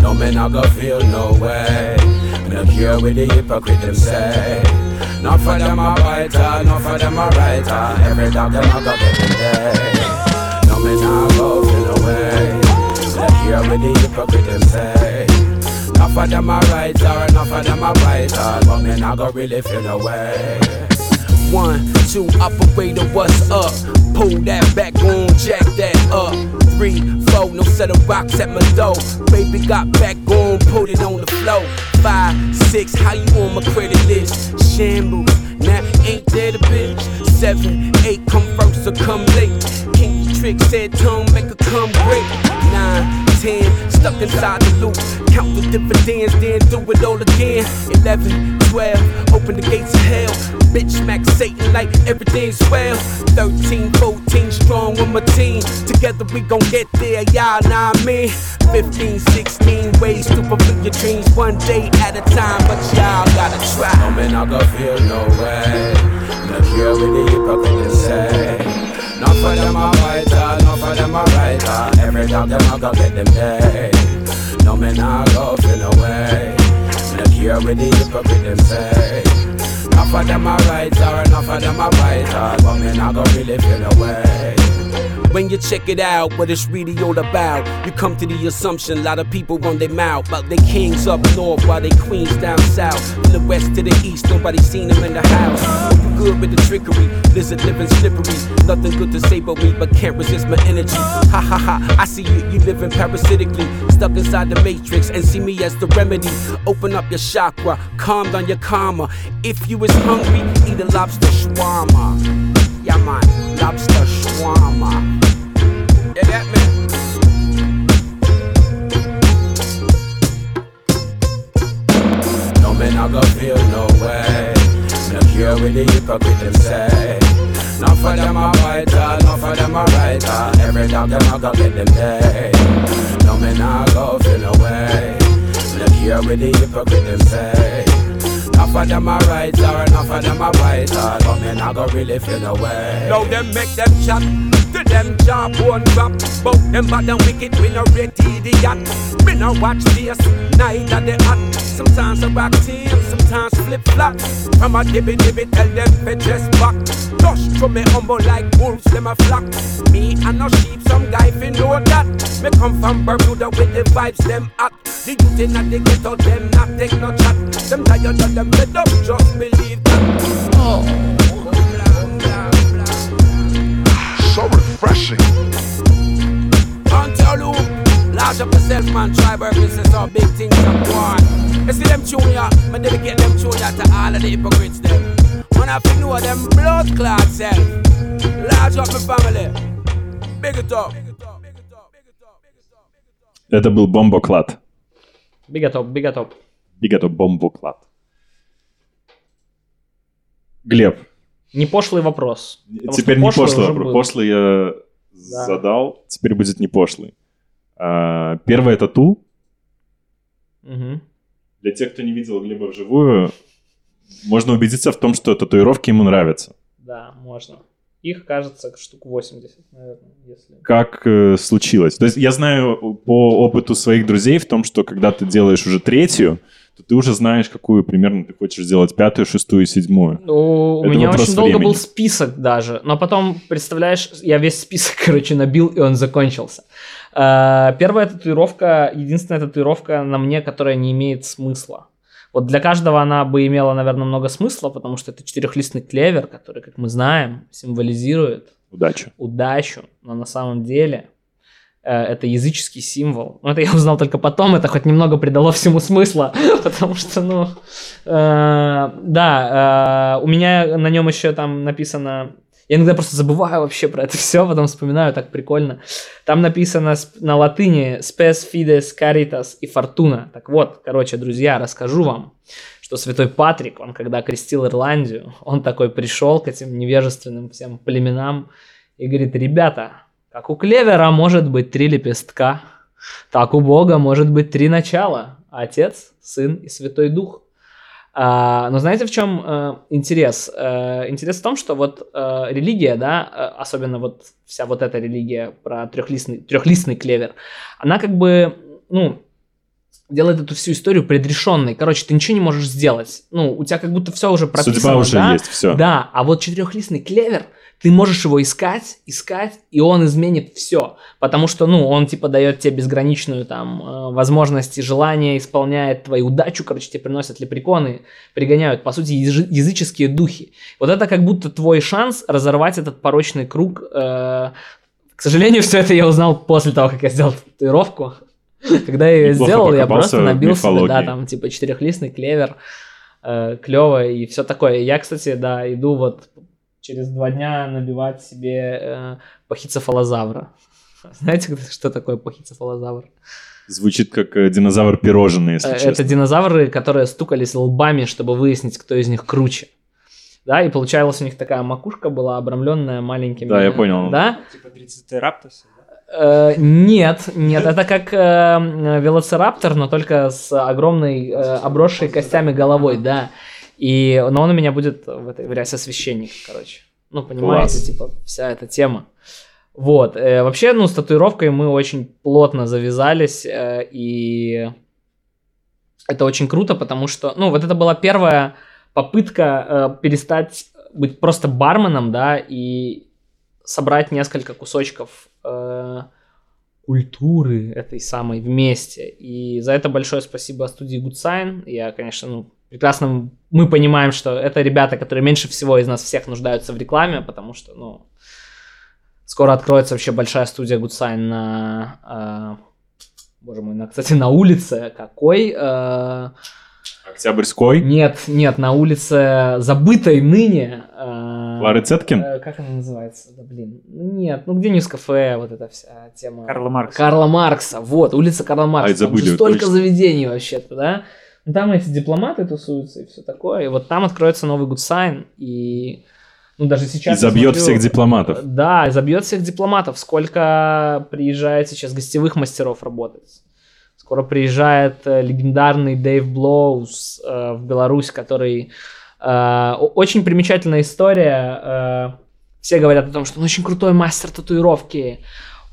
No man I go feel no way. No cure with the hypocrite them say. Not for them a biter, not for them a writer. Every dog them a go get. No man I go feel no way. No cure with the hypocrite them say. Not for them a writer, not for them a biter. But man I go really feel no way. One, two, operator, what's up? Pull that back on, jack that up. Three, four, no set of rocks at my door. Baby got back on, put it on the floor. Five, six, how you on my credit list? Shambles, now ain't that a bitch? Seven, eight, come first or come late. Kinky trick said tongue, make her come great. Nine, ten, stuck inside the loop. Count the dividends, then do it all again. Eleven, twelve, open the gates of hell. Bitch smack Satan like everything's well. 13, 14, strong with my team. Together we gon' get there, y'all know I mean. 15, 16 ways to fulfill your dreams one day at a time, but y'all gotta try. No man I go feel no way. No cure with the hypocrite them say. Not for them a biter, not for them a writer. Every dog them a go get them day. No man I go feel no way. No cure with the hypocrite them say. Not for them a writer, not for them a biter. But man I go really no way. When you check it out, what it's really all about, you come to the assumption a lot of people run their mouth about they kings up north while they queens down south. From the west to the east, nobody seen them in the house. Good with the trickery, lizard living slippery. Nothing good to say but me, but can't resist my energy. Ha ha ha, I see you, you living parasitically, stuck inside the matrix, and see me as the remedy. Open up your chakra, calm down your karma. If you is hungry, eat a lobster shawarma. Yeah man, lobster shawarma. Yeah, that man. No man I go feel no way. No cure with the hypocrite them say. Not for them a biter, not for them a writer. Every dog them a go get them day. No man I go feel way. No cure with the hypocrite them say. Not for them a writer, not for them a biter. But man I go really feel no way. Now them make them chat, to them jawbone drop. But them bad and wicked, we no rate idiot. Me no watch this, neither they hot. Sometimes I rock team, sometimes flip flop. From a dibby dibby, tell them to dress back. Rush through me humble like wolves, them a flock. Me and no sheep, some guy fi know that. Me come from Bermuda with the vibes, them hot. The youth inna the ghetto, them not take no chat. Them tired of them fed up, just believe that. Oh. So refreshing. Antelope, large up yourself, man. Tribal business or big things up one. You see them junior, man, dedicate them junior to all of the hypocrites them. Man, I think know them blood clot self. Large up my family. Big it up. Это был Бомбоклад. Бигатоп, бигатоп. Бигато Бомбоклад. Глеб, Не пошлый вопрос. теперь не пошлый вопрос. был. Пошлый я задал, теперь будет не пошлый. А, Первое тату. Мгм. Для тех, кто не видел Глеба вживую, можно убедиться в том, что татуировки ему нравятся. Да, можно. Их, кажется, штук 80, наверное, если... Как э, случилось? То есть я знаю по опыту своих друзей в том, что когда ты делаешь уже третью, то ты уже знаешь, какую примерно ты хочешь сделать пятую, шестую и седьмую. Ну, у Это меня вопрос очень долго времени. был список даже, но потом, представляешь, я весь список, короче, набил, и он закончился. Э, Первая татуировка, единственная татуировка на мне, которая не имеет смысла. Вот для каждого она бы имела, наверное, много смысла, потому что это четырехлистный клевер, который, как мы знаем, символизирует Удачу. удачу, но на самом деле это языческий символ. Ну, это я узнал только потом, это хоть немного придало всему смысла, потому что, ну, э, да, э, у меня на нем еще там написано, я иногда просто забываю вообще про это все, потом вспоминаю, так прикольно. Там написано на латыни «spes fides caritas» и «fortuna». Так вот, короче, друзья, расскажу вам, что святой Патрик, он когда крестил Ирландию, он такой пришел к этим невежественным всем племенам и говорит, ребята, как у клевера может быть три лепестка, так у Бога может быть три начала. Отец, Сын и Святой Дух. А, но знаете, в чем э, интерес? Э, интерес в том, что вот э, религия, да, особенно вот вся вот эта религия про трехлистный, трехлистный клевер, она как бы, ну, делает эту всю историю предрешенной. Короче, ты ничего не можешь сделать. Ну, у тебя как будто все уже прописано. Судьба уже да? есть, всё. Да, а вот четырехлистный клевер, ты можешь его искать, искать, и он изменит все. Потому что, ну, он типа дает тебе безграничную там э, возможность и желание, исполняет твою удачу, короче, тебе приносят лепреконы, пригоняют, по сути, язы- языческие духи. Вот это как будто твой шанс разорвать этот порочный круг. э, К сожалению, все это я узнал после того, как я сделал татуировку. Когда я ее сделал, я просто набил себе, да, там, типа, четырехлистный клевер, клево и все такое. Я, кстати, да, иду вот через два дня набивать себе э, пахицефалозавра. Знаете, что такое пахицефалозавр? Звучит как э, динозавр пирожный, если Э, честно. Это динозавры, которые стукались лбами, чтобы выяснить, кто из них круче. Да, и получалась у них такая макушка была обрамленная маленькими... Да, я понял. Да? Типа трицератопсы. Э, нет, нет, это как э, велоцираптор, но только с огромной э, обросшей костями головой, да. И, но он у меня будет в этой в рясе священника, короче. Ну, понимаете, Класс. типа, вся эта тема. Вот. э, вообще, ну, с татуировкой мы очень плотно завязались, э, и это очень круто, потому что, ну, вот это была первая попытка э, перестать быть просто барменом, да, и собрать несколько кусочков э, культуры этой самой вместе. И за это большое спасибо студии Good Sign. Я, конечно, ну, прекрасно мы понимаем, что это ребята, которые меньше всего из нас всех нуждаются в рекламе, потому что, ну, скоро откроется вообще большая студия Good Sign на, э, боже мой, на, кстати, на улице какой? Э, Октябрьской? нет, нет, на улице забытой ныне. э, Клары Цеткин? э, как она называется? Да блин. Нет, ну где News Cafe, вот эта вся тема. Карла Маркса. Карла Маркса, вот, улица Карла Маркса. Ай, Там забыли, же столько точно. заведений вообще-то, да? Ну, там эти дипломаты тусуются и все такое. И вот там откроется новый Sign. И ну, даже сейчас... И забьет смотрю- всех дипломатов. Да, забьет всех дипломатов. Сколько приезжает сейчас гостевых мастеров работать. Скоро приезжает э, легендарный Дэйв Блоус э, в Беларусь, который... э, очень примечательная история. э, все говорят о том, что он очень крутой мастер татуировки.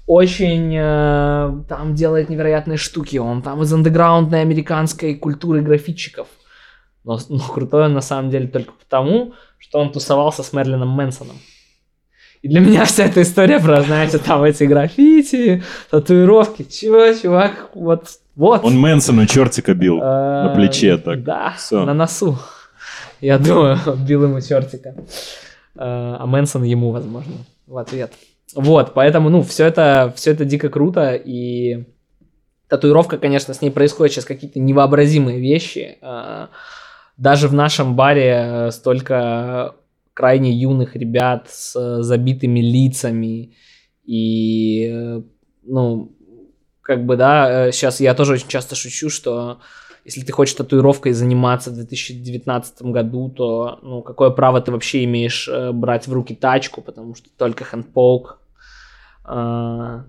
Очень э, там делает невероятные штуки. Он там из андеграундной американской культуры графитчиков. Но, но крутой он на самом деле только потому, что он тусовался с Мерлином Мэнсоном. И для меня вся эта история про, знаете, там эти граффити, татуировки. Чего, чувак, вот, вот. Он Мэнсону чертика бил на Э, плече так. Да, Всё. на носу. Я думаю, бил ему чертика. Э, А Мэнсон ему, возможно, в ответ. Вот, поэтому, ну, все это, все это дико круто, и татуировка, конечно, с ней происходят сейчас какие-то невообразимые вещи. Э, Даже в нашем баре э, столько крайне юных ребят с э, забитыми лицами, и, э, ну, как бы, да, сейчас я тоже очень часто шучу, что если ты хочешь татуировкой заниматься в 2019 году, то, ну, какое право ты вообще имеешь брать в руки тачку, потому что только хендпоук. А,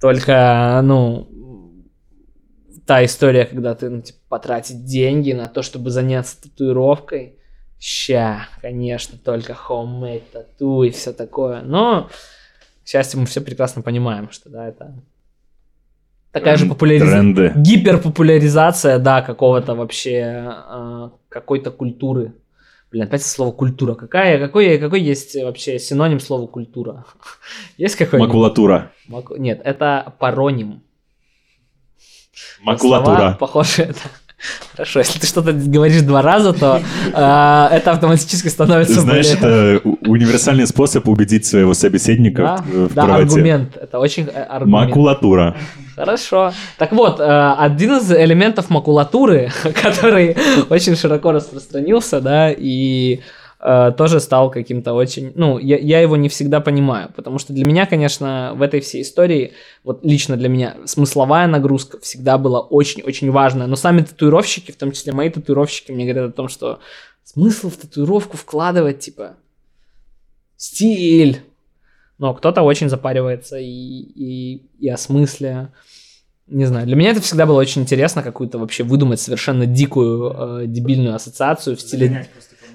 Только, ну, та история, когда ты, ну, типа, потратить деньги на то, чтобы заняться татуировкой, ща, конечно, только homemade тату и все такое. Но, к счастью, мы все прекрасно понимаем, что, да, это такая же популяризация, гиперпопуляризация, да, какого-то вообще, э, какой-то культуры. Блин, опять слово культура. Какая, какой, какой есть вообще синоним слова культура? Есть какой-нибудь? Макулатура. Маку- Нет, это пароним. Макулатура. Слова это- Хорошо, если ты что-то говоришь два раза, то э, это автоматически становится Знаешь, более- это универсальный способ убедить своего собеседника Да, в, в да, правоте. аргумент. Это очень э, аргумент. Макулатура. Хорошо. Так вот, э, один из элементов макулатуры, который очень широко распространился, да, и э, тоже стал каким-то очень... Ну, я, я его не всегда понимаю, потому что для меня, конечно, в этой всей истории, вот лично для меня, смысловая нагрузка всегда была очень-очень важная. Но сами татуировщики, в том числе мои татуировщики, мне говорят о том, что смысл в татуировку вкладывать, типа, стиль, но кто-то очень запаривается и, и, и о смысле. Не знаю, для меня это всегда было очень интересно, какую-то вообще выдумать совершенно дикую, э, дебильную ассоциацию в стиле...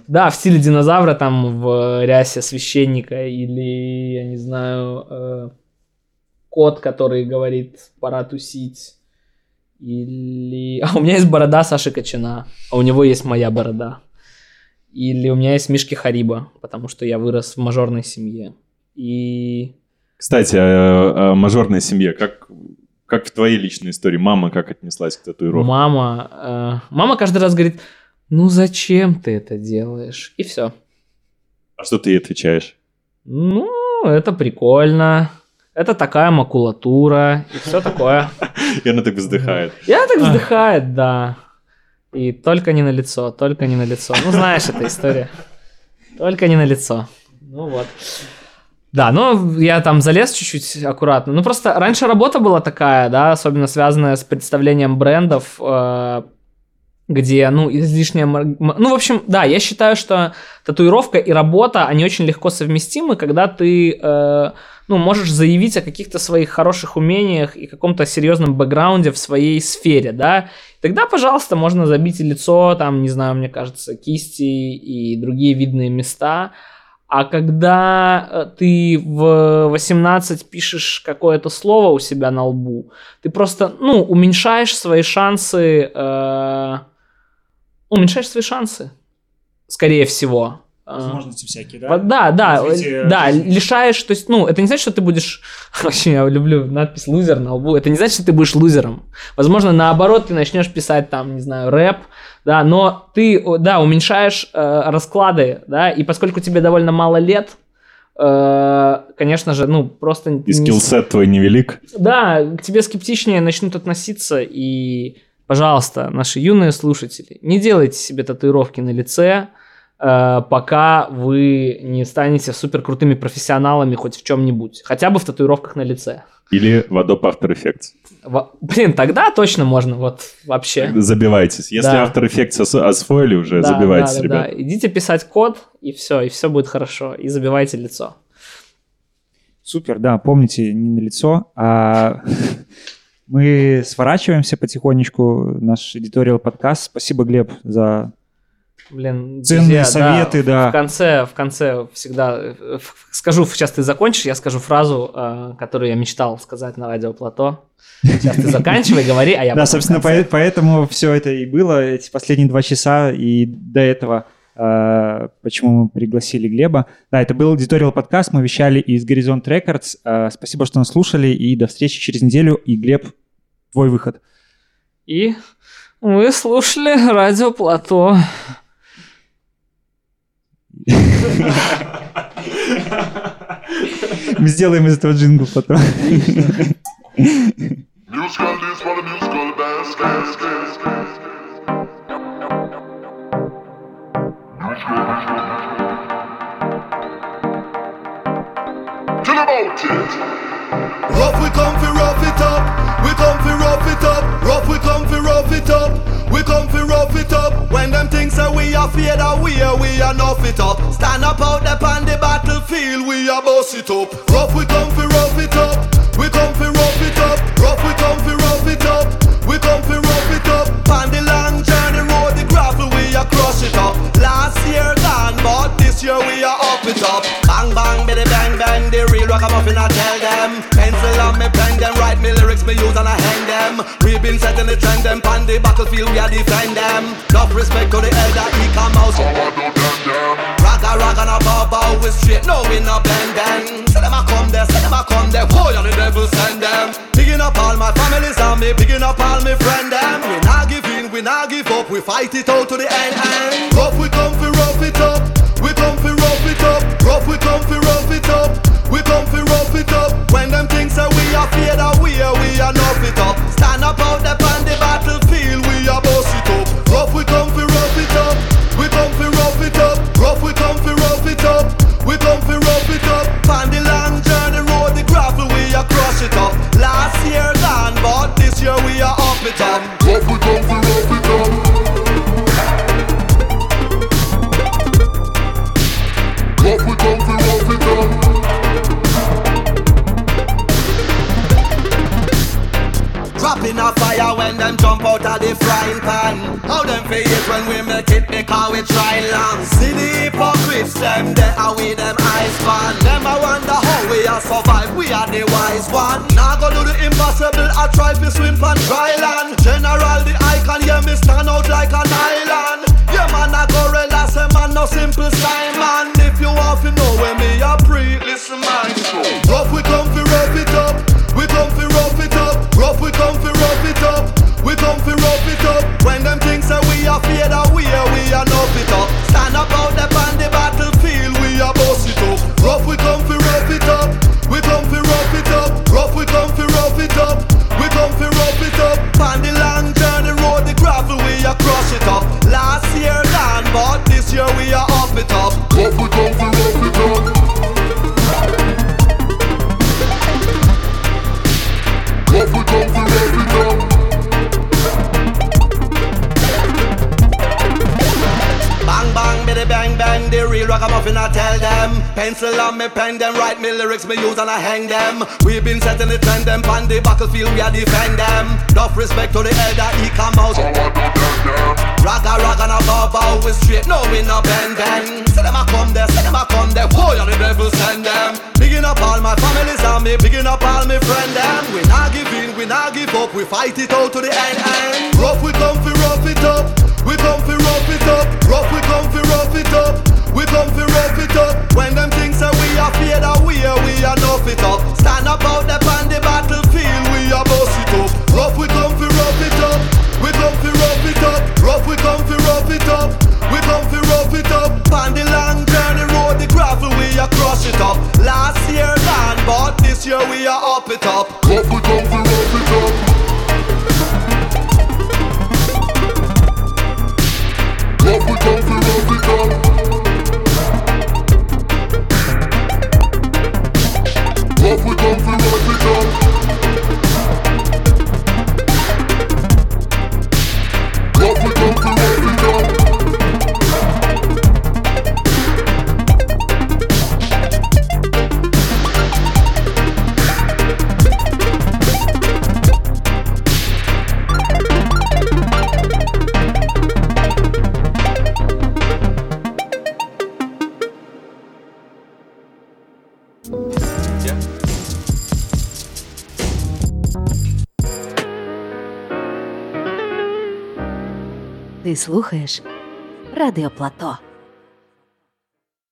Да, в стиле динозавра там в рясе священника или, я не знаю, э, кот, который говорит «пора тусить». Или... А у меня есть борода Саши Кочана, а у него есть моя борода. Или у меня есть Мишки Хариба, потому что я вырос в мажорной семье. И Кстати, о, о мажорной семье. Как, как в твоей личной истории? Мама как отнеслась к татуировке? мама... э, мама каждый раз говорит, ну зачем ты это делаешь? И все. А что ты ей отвечаешь? Ну, это прикольно. Это такая макулатура и все такое. И она так вздыхает. И она так вздыхает, да. И только не на лицо, только не на лицо. Ну, знаешь, эта история. Только не на лицо. Ну вот. Да, ну я там залез чуть-чуть аккуратно. Ну просто раньше работа была такая, да, особенно связанная с представлением брендов, э, где, ну, излишняя... Ну, в общем, да, я считаю, что татуировка и работа, они очень легко совместимы, когда ты, э, ну, можешь заявить о каких-то своих хороших умениях и каком-то серьезном бэкграунде в своей сфере, да. Тогда, пожалуйста, можно забить и лицо, там, не знаю, мне кажется, кисти и другие видные места. А когда э, ты в 18 пишешь какое-то слово у себя на лбу, ты просто, ну, уменьшаешь свои шансы, э, уменьшаешь свои шансы, скорее всего. Э, Возможности всякие, да? Да, да, Развитие да, жизни. лишаешь, то есть, ну, это не значит, что ты будешь, очень я люблю надпись лузер на лбу, это не значит, что ты будешь лузером. Возможно, наоборот, ты начнешь писать там, не знаю, рэп, да, но ты, да, уменьшаешь э, расклады, да, и поскольку тебе довольно мало лет, э, конечно же, ну, просто... И не- скиллсет твой невелик. да, к тебе скептичнее начнут относиться, и, пожалуйста, наши юные слушатели, не делайте себе татуировки на лице, э, пока вы не станете супер крутыми профессионалами хоть в чем-нибудь, хотя бы в татуировках на лице. Или в Adobe After Effects. Во- Блин, тогда точно можно, вот вообще. Забивайтесь. Если Да. After Effects ос- освоили уже, Да, забивайтесь, да, да, ребят. да. Идите писать код, и все, и все будет хорошо, и забивайте лицо. Супер, да, помните, не на лицо, а мы сворачиваемся потихонечку, наш editorial подкаст. Спасибо, Глеб, за Блин, Ценные друзья, советы, да. В конце, в конце всегда э, скажу, сейчас ты закончишь, я скажу фразу, э, которую я мечтал сказать на радио Плато. Сейчас ты заканчивай, говори, а я Да, собственно, поэтому все это и было, эти последние два часа, и до этого, э, почему мы пригласили Глеба. Да, это был editorial подкаст, мы вещали из Горизонт. Э, спасибо, что нас слушали, и до встречи через неделю. И, Глеб, твой выход. И вы слушали радио Плато. Мы сделаем из этого джингл потом. Musical for the musical it. Rough we come fi rough it up, we come fi rough it up, rough we come fi rough it up, we come fi rough it up. When them things say we are fade away, we ah we are nuff it up. Stand up out there on the battlefield, we are boss it up. Rough we come fi rough it up. We come fi rough it up. Rough we come fi rough it up. We come fi rough it up. On the long journey road, the gravel we are crush it up. Last year gone, but this year we are up it up. Ragamuffin I tell them. Pencil on me pen them, write me lyrics me use and I hang them. We been setting the trend them, on the battlefield we are defend them. Enough respect to the elder, he come out. Ragga ragga na bow bow, we straight, no we no bend bend. Say them a come there, say them a come there, boy and the devil send them. Picking up all my families and me, picking up all my friend them. We not give in, we not give up, we fight it out to the end. end. Rough we come fi rough it up, we come fi rough it up. Rough we come fi them things say we are fade away, we are nuff it up. Stand up pan. How them it when we make it because we try long. See the hypocrites, them they are with them eyes fan. Them I wonder how we are survive, we are the wise one. Now go do the impossible, I try to swim on dry land. General the icon, yeah me stand out like an island. Yeah man, I go relax, a man no simple Simon. If you want to know where me a pre, listen man. Rough we we are up it up. Rough we rough it up. Rough we come fi rough it up. Bang bang, biddy bang bang, the real ragamuffin I tell them. Pencil on me pen them, write me lyrics me use and I hang them. We been setting the trend them, on the battlefield we are defend them. Enough respect to the elder, he come out. Ragga ragga na bow bow, we straight, no we no bend bend. Say them a come there, say them a come there, boy and the devil send them. Bigging up all my families and me, bigging up all my friend them. We not give in, we not give up, we fight it out to the end end. Rough we come fi rough it up, we come fi rough it up. Rough we come fi rough it up, we come fi rough it up. When them things say we are fade away, we are nuff it up. Stand up out there on the battlefield, we are boss it up. Rough we up. Rough we come fi rough it up, we come fi rough it up. On the long journey road, the gravel we are crush it up. Last year gone, but this year we are up it up. Rough we come Ти слухаєш Радіо.